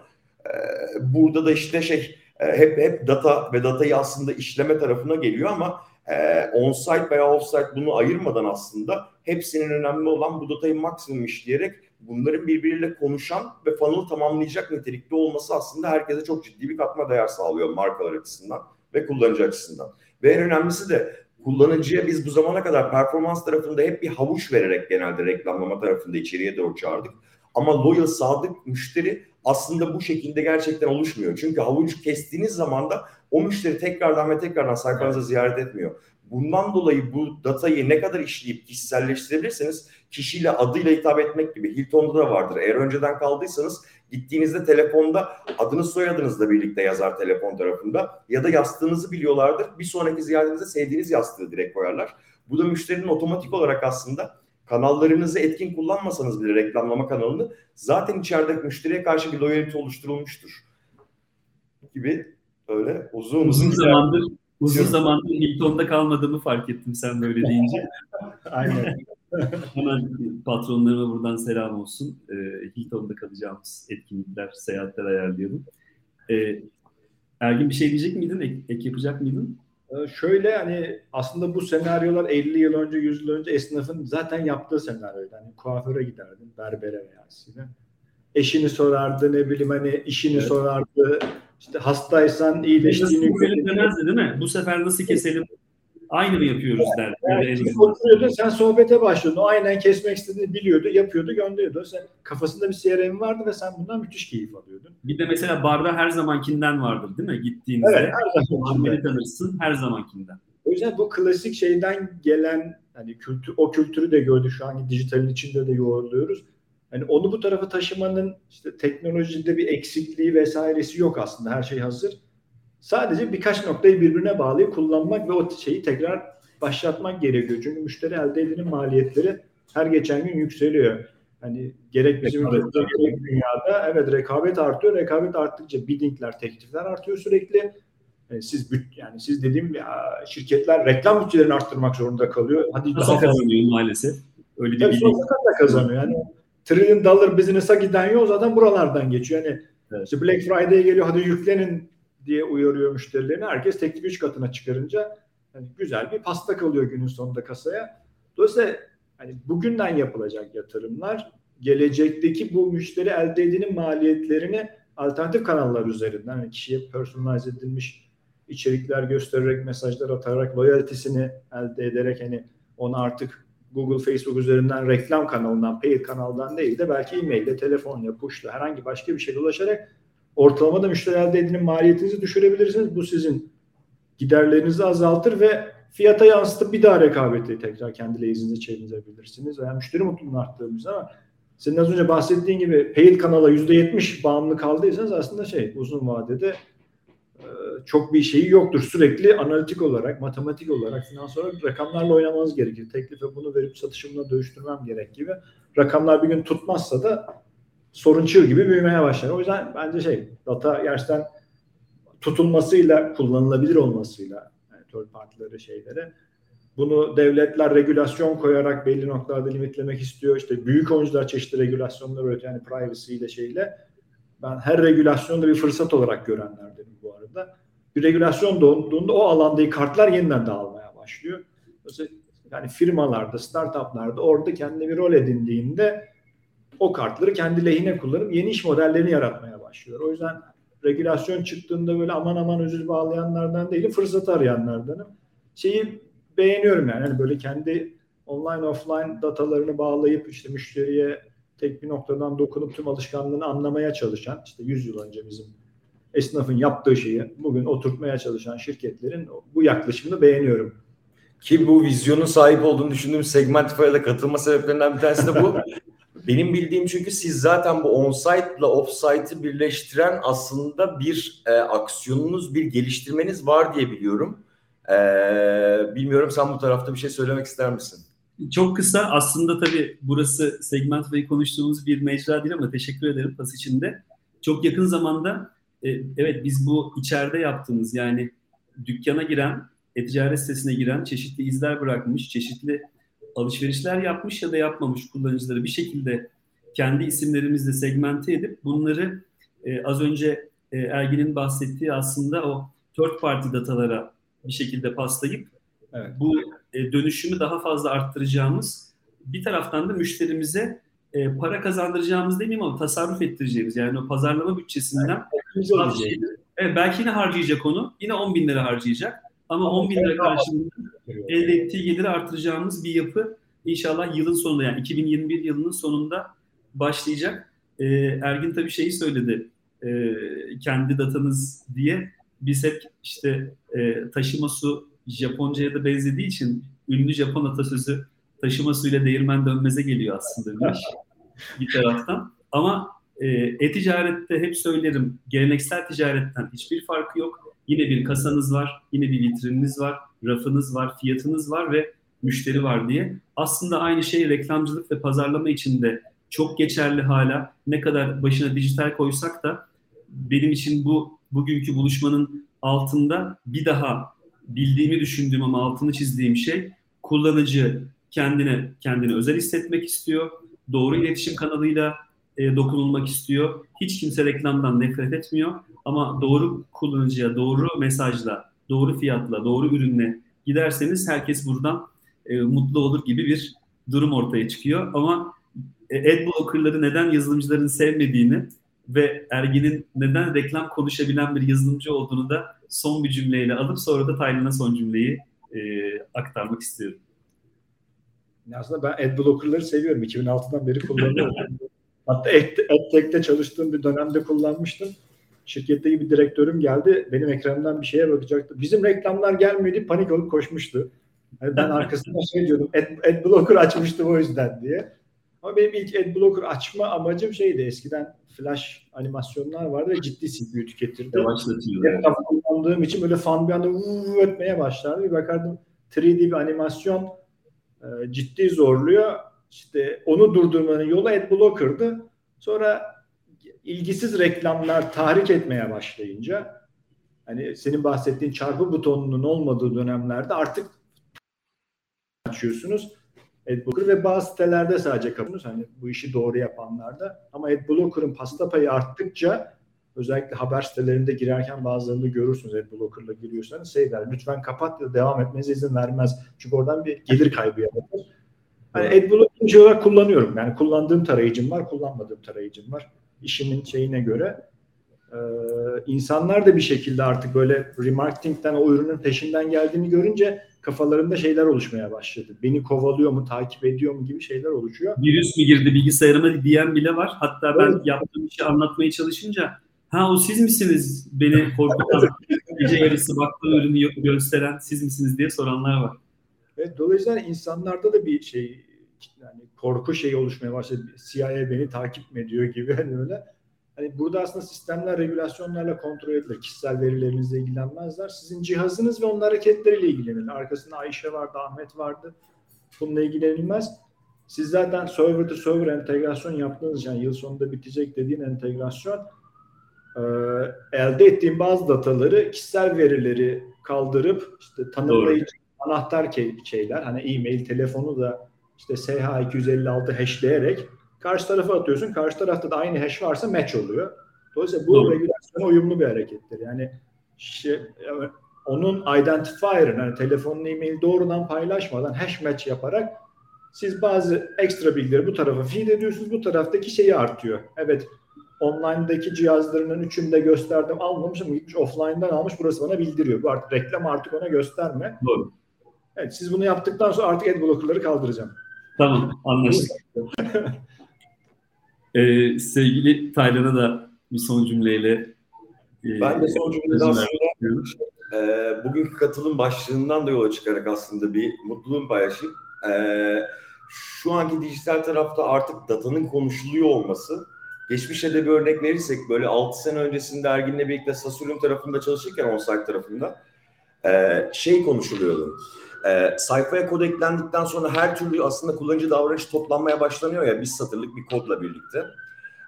Ee, burada da işte şey e, hep hep data ve datayı aslında işleme tarafına geliyor ama e, on-site veya off-site bunu ayırmadan aslında hepsinin önemli olan bu datayı maksimum işleyerek bunların birbiriyle konuşan ve funnel'ı tamamlayacak nitelikte olması aslında herkese çok ciddi bir katma değer sağlıyor markalar açısından ve kullanıcı açısından. Ve en önemlisi de kullanıcıya biz bu zamana kadar performans tarafında hep bir havuç vererek genelde reklamlama tarafında içeriye doğru çağırdık. Ama loyal, sadık müşteri aslında bu şekilde gerçekten oluşmuyor. Çünkü havucu kestiğiniz zaman da o müşteri tekrardan ve tekrardan sayfanızı ziyaret etmiyor. Bundan dolayı bu datayı ne kadar işleyip kişiselleştirebilirseniz kişiyle adıyla hitap etmek gibi Hilton'da da vardır. Eğer önceden kaldıysanız gittiğinizde telefonda adınız soyadınızla birlikte yazar telefon tarafında ya da yastığınızı biliyorlardır. Bir sonraki ziyaretinizde sevdiğiniz yastığı direkt koyarlar. Bu da müşterinin otomatik olarak aslında kanallarınızı etkin kullanmasanız bile reklamlama kanalını zaten içeride müşteriye karşı bir loyalite oluşturulmuştur. Gibi öyle uzun uzun zamandır uzun zamandır Hilton'da kalmadığımı fark ettim sen böyle deyince. Aynen. Hemen patronlarıma buradan selam olsun. E, Hilton'da kalacağımız etkinlikler, seyahatler ayarlayalım. E, Ergin bir şey diyecek miydin? Ek, ek yapacak mıydın? Ee, şöyle hani aslında bu senaryolar 50 yıl önce 100 yıl önce esnafın zaten yaptığı senaryoydu. Hani kuaföre giderdin, berbere veya size. Eşini sorardı, ne bileyim hani işini evet. sorardı. İşte hastaysan iyileştiğini görürdü. değil mi? Bu sefer nasıl keselim? Aynı mı yapıyoruz der. Yani oturuyordu, sen sohbete başlıyordun. O aynen kesmek istediğini biliyordu, yapıyordu, gönderiyordu. Sen kafasında bir CRM vardı ve sen bundan müthiş keyif alıyordun. Bir de mesela barda her zamankinden vardır değil mi? Gittiğinizde. Evet, her zamankinden. tanırsın her zamankinden. O yüzden bu klasik şeyden gelen hani kültür, o kültürü de gördük. Şu an dijitalin içinde de yoğurluyoruz. Hani onu bu tarafa taşımanın işte teknolojide bir eksikliği vesairesi yok aslında. Her şey hazır. Sadece birkaç noktayı birbirine bağlayıp kullanmak ve o şeyi tekrar başlatmak gerekiyor. Çünkü müşteri elde edilen maliyetleri her geçen gün yükseliyor. Hani gerek bizim gerek dünyada evet rekabet artıyor. Rekabet arttıkça biddingler, teklifler artıyor sürekli. Yani siz yani siz dediğim ya, şirketler reklam bütçelerini arttırmak zorunda kalıyor. Hadi daha kazanıyor maalesef. Öyle bir kadar kazanıyor. Yani trillion dollar business'a giden yol zaten buralardan geçiyor. Yani evet. işte Black Friday'e geliyor hadi yüklenin diye uyarıyor müşterilerini. Herkes teklifi üç katına çıkarınca hani güzel bir pasta kalıyor günün sonunda kasaya. Dolayısıyla hani bugünden yapılacak yatırımlar gelecekteki bu müşteri elde edilen maliyetlerini alternatif kanallar üzerinden hani kişiye personalize edilmiş içerikler göstererek, mesajlar atarak, loyalitesini elde ederek hani onu artık Google, Facebook üzerinden reklam kanalından, paid kanaldan değil de belki e-mail'le, telefonla, push'la herhangi başka bir şeyle ulaşarak ortalamada müşteri elde edinin maliyetinizi düşürebilirsiniz. Bu sizin giderlerinizi azaltır ve fiyata yansıtıp bir daha rekabeti tekrar kendi lehinize çevirebilirsiniz. Veya müşteri mutluluğunu arttırabilirsiniz ama senin az önce bahsettiğin gibi paid kanala %70 bağımlı kaldıysanız aslında şey uzun vadede e, çok bir şeyi yoktur. Sürekli analitik olarak, matematik olarak, finans olarak rakamlarla oynamanız gerekir. Teklife bunu verip satışımla dönüştürmem gerek gibi. Rakamlar bir gün tutmazsa da sorun çığ gibi büyümeye başlar. O yüzden bence şey data gerçekten tutulmasıyla, kullanılabilir olmasıyla yani third partilere şeylere bunu devletler regülasyon koyarak belli noktalarda limitlemek istiyor. İşte büyük oyuncular çeşitli regülasyonlar üretiyor. Yani privacy ile şeyle. Ben her regülasyonu da bir fırsat olarak görenlerdenim bu arada. Bir regülasyon doğduğunda o alandaki kartlar yeniden dağılmaya başlıyor. Yani firmalarda, startuplarda orada kendine bir rol edindiğinde o kartları kendi lehine kullanıp yeni iş modellerini yaratmaya başlıyor. O yüzden regülasyon çıktığında böyle aman aman özür bağlayanlardan değil, fırsat arayanlardanım. Şeyi beğeniyorum yani. yani böyle kendi online offline datalarını bağlayıp işte müşteriye tek bir noktadan dokunup tüm alışkanlığını anlamaya çalışan işte 100 yıl önce bizim esnafın yaptığı şeyi bugün oturtmaya çalışan şirketlerin bu yaklaşımını beğeniyorum. Ki bu vizyonun sahip olduğunu düşündüğüm Segmentify'a da katılma sebeplerinden bir tanesi de bu. Benim bildiğim çünkü siz zaten bu on-site ile off-site'ı birleştiren aslında bir e, aksiyonunuz, bir geliştirmeniz var diye biliyorum. E, bilmiyorum sen bu tarafta bir şey söylemek ister misin? Çok kısa aslında tabii burası segment ve konuştuğumuz bir mecra değil ama teşekkür ederim pas içinde. Çok yakın zamanda e, evet biz bu içeride yaptığımız yani dükkana giren, e-ticaret sitesine giren çeşitli izler bırakmış, çeşitli alışverişler yapmış ya da yapmamış kullanıcıları bir şekilde kendi isimlerimizle segmente edip bunları e, az önce e, Ergin'in bahsettiği aslında o third party datalara bir şekilde paslayıp evet. bu e, dönüşümü daha fazla arttıracağımız bir taraftan da müşterimize e, para kazandıracağımız demeyeyim ama tasarruf ettireceğimiz yani o pazarlama bütçesinden evet, evet, belki yine harcayacak onu. Yine 10 bin lira harcayacak ama 10 bin lira karşılığında elde ettiği geliri artıracağımız bir yapı inşallah yılın sonunda yani 2021 yılının sonunda başlayacak. E, Ergin tabii şeyi söyledi e, kendi datanız diye biz hep işte e, taşıma su Japonca'ya da benzediği için ünlü Japon atasözü taşıma suyla değirmen dönmeze geliyor aslında bir bir taraftan. Ama e, e-ticarette hep söylerim geleneksel ticaretten hiçbir farkı yok. Yine bir kasanız var, yine bir vitrininiz var, rafınız var, fiyatınız var ve müşteri var diye. Aslında aynı şey reklamcılık ve pazarlama için de çok geçerli hala. Ne kadar başına dijital koysak da benim için bu bugünkü buluşmanın altında bir daha bildiğimi düşündüğüm ama altını çizdiğim şey kullanıcı kendine kendini özel hissetmek istiyor. Doğru iletişim kanalıyla e, dokunulmak istiyor. Hiç kimse reklamdan nefret etmiyor ama doğru kullanıcıya, doğru mesajla, doğru fiyatla, doğru ürünle giderseniz herkes buradan e, mutlu olur gibi bir durum ortaya çıkıyor. Ama e, adblocker'ları neden yazılımcıların sevmediğini ve Ergin'in neden reklam konuşabilen bir yazılımcı olduğunu da son bir cümleyle alıp sonra da Taylan'a son cümleyi e, aktarmak istiyorum. Aslında ben adblocker'ları seviyorum. 2006'dan beri kullanıyorum. Hatta AdTech'te çalıştığım bir dönemde kullanmıştım. Şirkette bir direktörüm geldi. Benim ekranımdan bir şeye bakacaktı. Bizim reklamlar gelmiyordu. Panik olup koşmuştu. Yani ben arkasında şey diyordum. Ad, adblocker açmıştım o yüzden diye. Ama benim ilk adblocker açma amacım şeydi. Eskiden flash animasyonlar vardı ve ciddi CPU tüketirdi. Yavaşlatıyor. kullandığım için böyle fan bir anda vuv ötmeye başlardı. Bir bakardım 3D bir animasyon e, ciddi zorluyor. İşte onu durdurmanın yolu adblocker'dı. Sonra ilgisiz reklamlar tahrik etmeye başlayınca hani senin bahsettiğin çarpı butonunun olmadığı dönemlerde artık açıyorsunuz Adblocker ve bazı sitelerde sadece kapınız hani bu işi doğru yapanlarda ama Adblocker'ın pasta payı arttıkça özellikle haber sitelerinde girerken bazılarını görürsünüz Adblocker'la giriyorsanız şey der lütfen kapat ya devam etmenize izin vermez. Çünkü oradan bir gelir kaybı yaratır. Hani Adblocker olarak kullanıyorum. Yani kullandığım tarayıcım var, kullanmadığım tarayıcım var. İşimin şeyine göre. Ee, insanlar da bir şekilde artık böyle remarketing'den o ürünün peşinden geldiğini görünce kafalarında şeyler oluşmaya başladı. Beni kovalıyor mu, takip ediyor mu gibi şeyler oluşuyor. Virüs mü girdi bilgisayarıma diyen bile var. Hatta ben evet. yaptığım işi anlatmaya çalışınca ha o siz misiniz beni korkutan gece yarısı baktığı ürünü gösteren siz misiniz diye soranlar var. Evet, dolayısıyla insanlarda da bir şey yani korku şeyi oluşmaya başladı. CIA beni takip mi ediyor gibi hani öyle. Hani burada aslında sistemler regülasyonlarla kontrol edilir. Kişisel verilerinizle ilgilenmezler. Sizin cihazınız ve onun hareketleriyle ilgilenir. Arkasında Ayşe vardı, Ahmet vardı. Bununla ilgilenilmez. Siz zaten server to server entegrasyon yaptığınız yani yıl sonunda bitecek dediğin entegrasyon e, elde ettiğim bazı dataları kişisel verileri kaldırıp işte tanımlayıcı. Anahtar şeyler hani e-mail, telefonu da işte SH256 hashleyerek Karşı tarafa atıyorsun. Karşı tarafta da aynı hash varsa match oluyor. Dolayısıyla bu Doğru. regülasyona uyumlu bir harekettir. Yani şey, onun identifier'ın yani telefonun e-mail doğrudan paylaşmadan hash match yaparak siz bazı ekstra bilgileri bu tarafa feed ediyorsunuz. Bu taraftaki şeyi artıyor. Evet online'daki cihazlarının üçünde gösterdim almamış ama gitmiş offline'dan almış burası bana bildiriyor. Bu artık reklam artık ona gösterme. Doğru. Evet siz bunu yaptıktan sonra artık adblocker'ları kaldıracağım. Tamam anlaştık. Ee, sevgili Taylan'a da bir son cümleyle e, ben de son cümleden sonra e, bugünkü katılım başlığından da yola çıkarak aslında bir mutluluğumu paylaşayım. E, şu anki dijital tarafta artık datanın konuşuluyor olması geçmişe de bir örnek verirsek böyle 6 sene öncesinde Ergin'le birlikte Sasurium tarafında çalışırken OnSite tarafında e, şey konuşuluyordu e, sayfaya kod eklendikten sonra her türlü aslında kullanıcı davranışı toplanmaya başlanıyor ya bir satırlık bir kodla birlikte.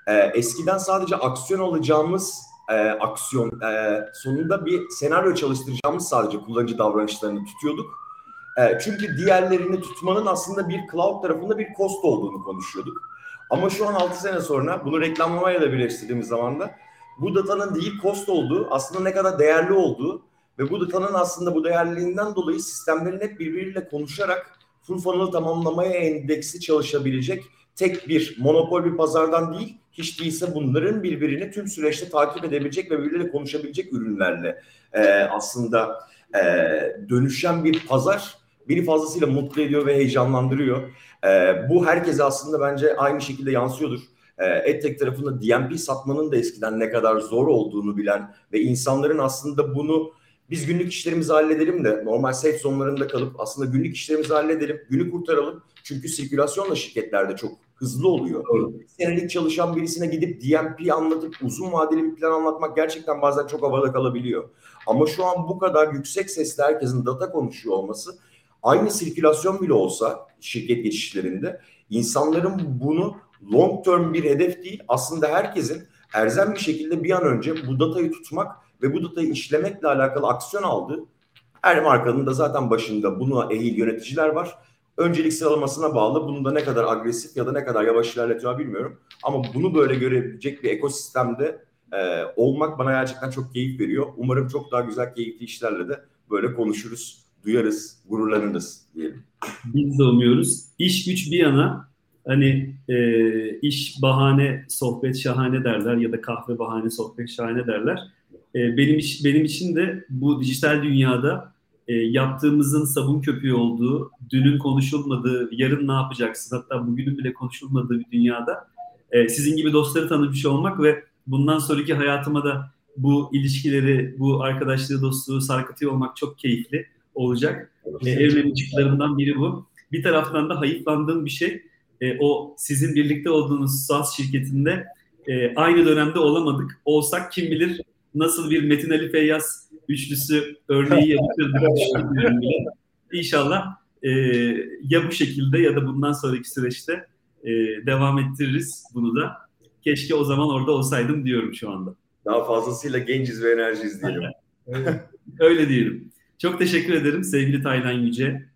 E, eskiden sadece aksiyon alacağımız e, aksiyon e, sonunda bir senaryo çalıştıracağımız sadece kullanıcı davranışlarını tutuyorduk. E, çünkü diğerlerini tutmanın aslında bir cloud tarafında bir cost olduğunu konuşuyorduk. Ama şu an 6 sene sonra bunu reklamlamayla da birleştirdiğimiz zaman da bu datanın değil cost olduğu, aslında ne kadar değerli olduğu ve bu datanın aslında bu değerliliğinden dolayı sistemlerin hep birbiriyle konuşarak full funnel tamamlamaya endeksi çalışabilecek tek bir monopol bir pazardan değil, hiç değilse bunların birbirini tüm süreçte takip edebilecek ve birbiriyle konuşabilecek ürünlerle e, aslında e, dönüşen bir pazar beni fazlasıyla mutlu ediyor ve heyecanlandırıyor. E, bu herkese aslında bence aynı şekilde yansıyordur. EdTech tarafında DMP satmanın da eskiden ne kadar zor olduğunu bilen ve insanların aslında bunu biz günlük işlerimizi halledelim de normal safe zonelarında kalıp aslında günlük işlerimizi halledelim, günü kurtaralım. Çünkü sirkülasyon da şirketlerde çok hızlı oluyor. Doğru. Senelik çalışan birisine gidip DMP anlatıp uzun vadeli bir plan anlatmak gerçekten bazen çok havada kalabiliyor. Ama şu an bu kadar yüksek sesle herkesin data konuşuyor olması aynı sirkülasyon bile olsa şirket geçişlerinde insanların bunu long term bir hedef değil aslında herkesin erzen bir şekilde bir an önce bu datayı tutmak ve bu datayı işlemekle alakalı aksiyon aldığı her markanın da zaten başında buna ehil yöneticiler var. Öncelik sıralamasına bağlı bunu da ne kadar agresif ya da ne kadar yavaş ilerletiyor bilmiyorum. Ama bunu böyle görebilecek bir ekosistemde e, olmak bana gerçekten çok keyif veriyor. Umarım çok daha güzel keyifli işlerle de böyle konuşuruz, duyarız, gururlanırız diyelim. Biz de umuyoruz. İş güç bir yana hani e, iş bahane, sohbet şahane derler ya da kahve bahane, sohbet şahane derler. E, benim iş, benim için de bu dijital dünyada e, yaptığımızın sabun köpüğü olduğu, dünün konuşulmadığı, yarın ne yapacaksın hatta bugünün bile konuşulmadığı bir dünyada e, sizin gibi dostları tanımış olmak ve bundan sonraki hayatıma da bu ilişkileri, bu arkadaşlığı, dostluğu sarkıtıyor olmak çok keyifli olacak. E, evrenin ışıklarından biri bu. Bir taraftan da hayıflandığım bir şey, e, o sizin birlikte olduğunuz SaaS şirketinde e, aynı dönemde olamadık. Olsak kim bilir nasıl bir Metin Ali Feyyaz üçlüsü örneği bile. İnşallah e, ya bu şekilde ya da bundan sonraki süreçte e, devam ettiririz bunu da. Keşke o zaman orada olsaydım diyorum şu anda. Daha fazlasıyla genciz ve enerjiyiz diyelim. Öyle diyelim. Çok teşekkür ederim sevgili Taylan Yüce,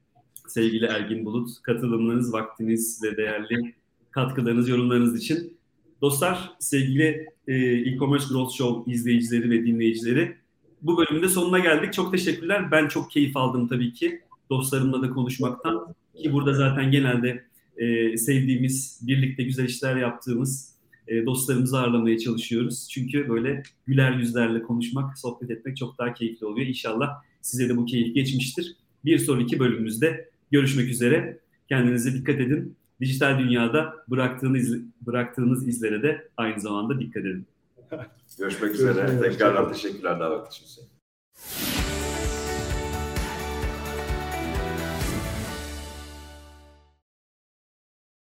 sevgili Ergin Bulut. Katılımlarınız, vaktiniz ve değerli katkılarınız, yorumlarınız için. Dostlar, sevgili e, e-commerce growth show izleyicileri ve dinleyicileri bu bölümün sonuna geldik. Çok teşekkürler. Ben çok keyif aldım tabii ki dostlarımla da konuşmaktan. Ki burada zaten genelde e, sevdiğimiz, birlikte güzel işler yaptığımız e, dostlarımızı ağırlamaya çalışıyoruz. Çünkü böyle güler yüzlerle konuşmak, sohbet etmek çok daha keyifli oluyor. İnşallah size de bu keyif geçmiştir. Bir sonraki bölümümüzde görüşmek üzere. Kendinize dikkat edin. Dijital dünyada bıraktığınız, bıraktığınız izlere de aynı zamanda dikkat edin. Görüşmek üzere. Tekrardan teşekkürler davet için.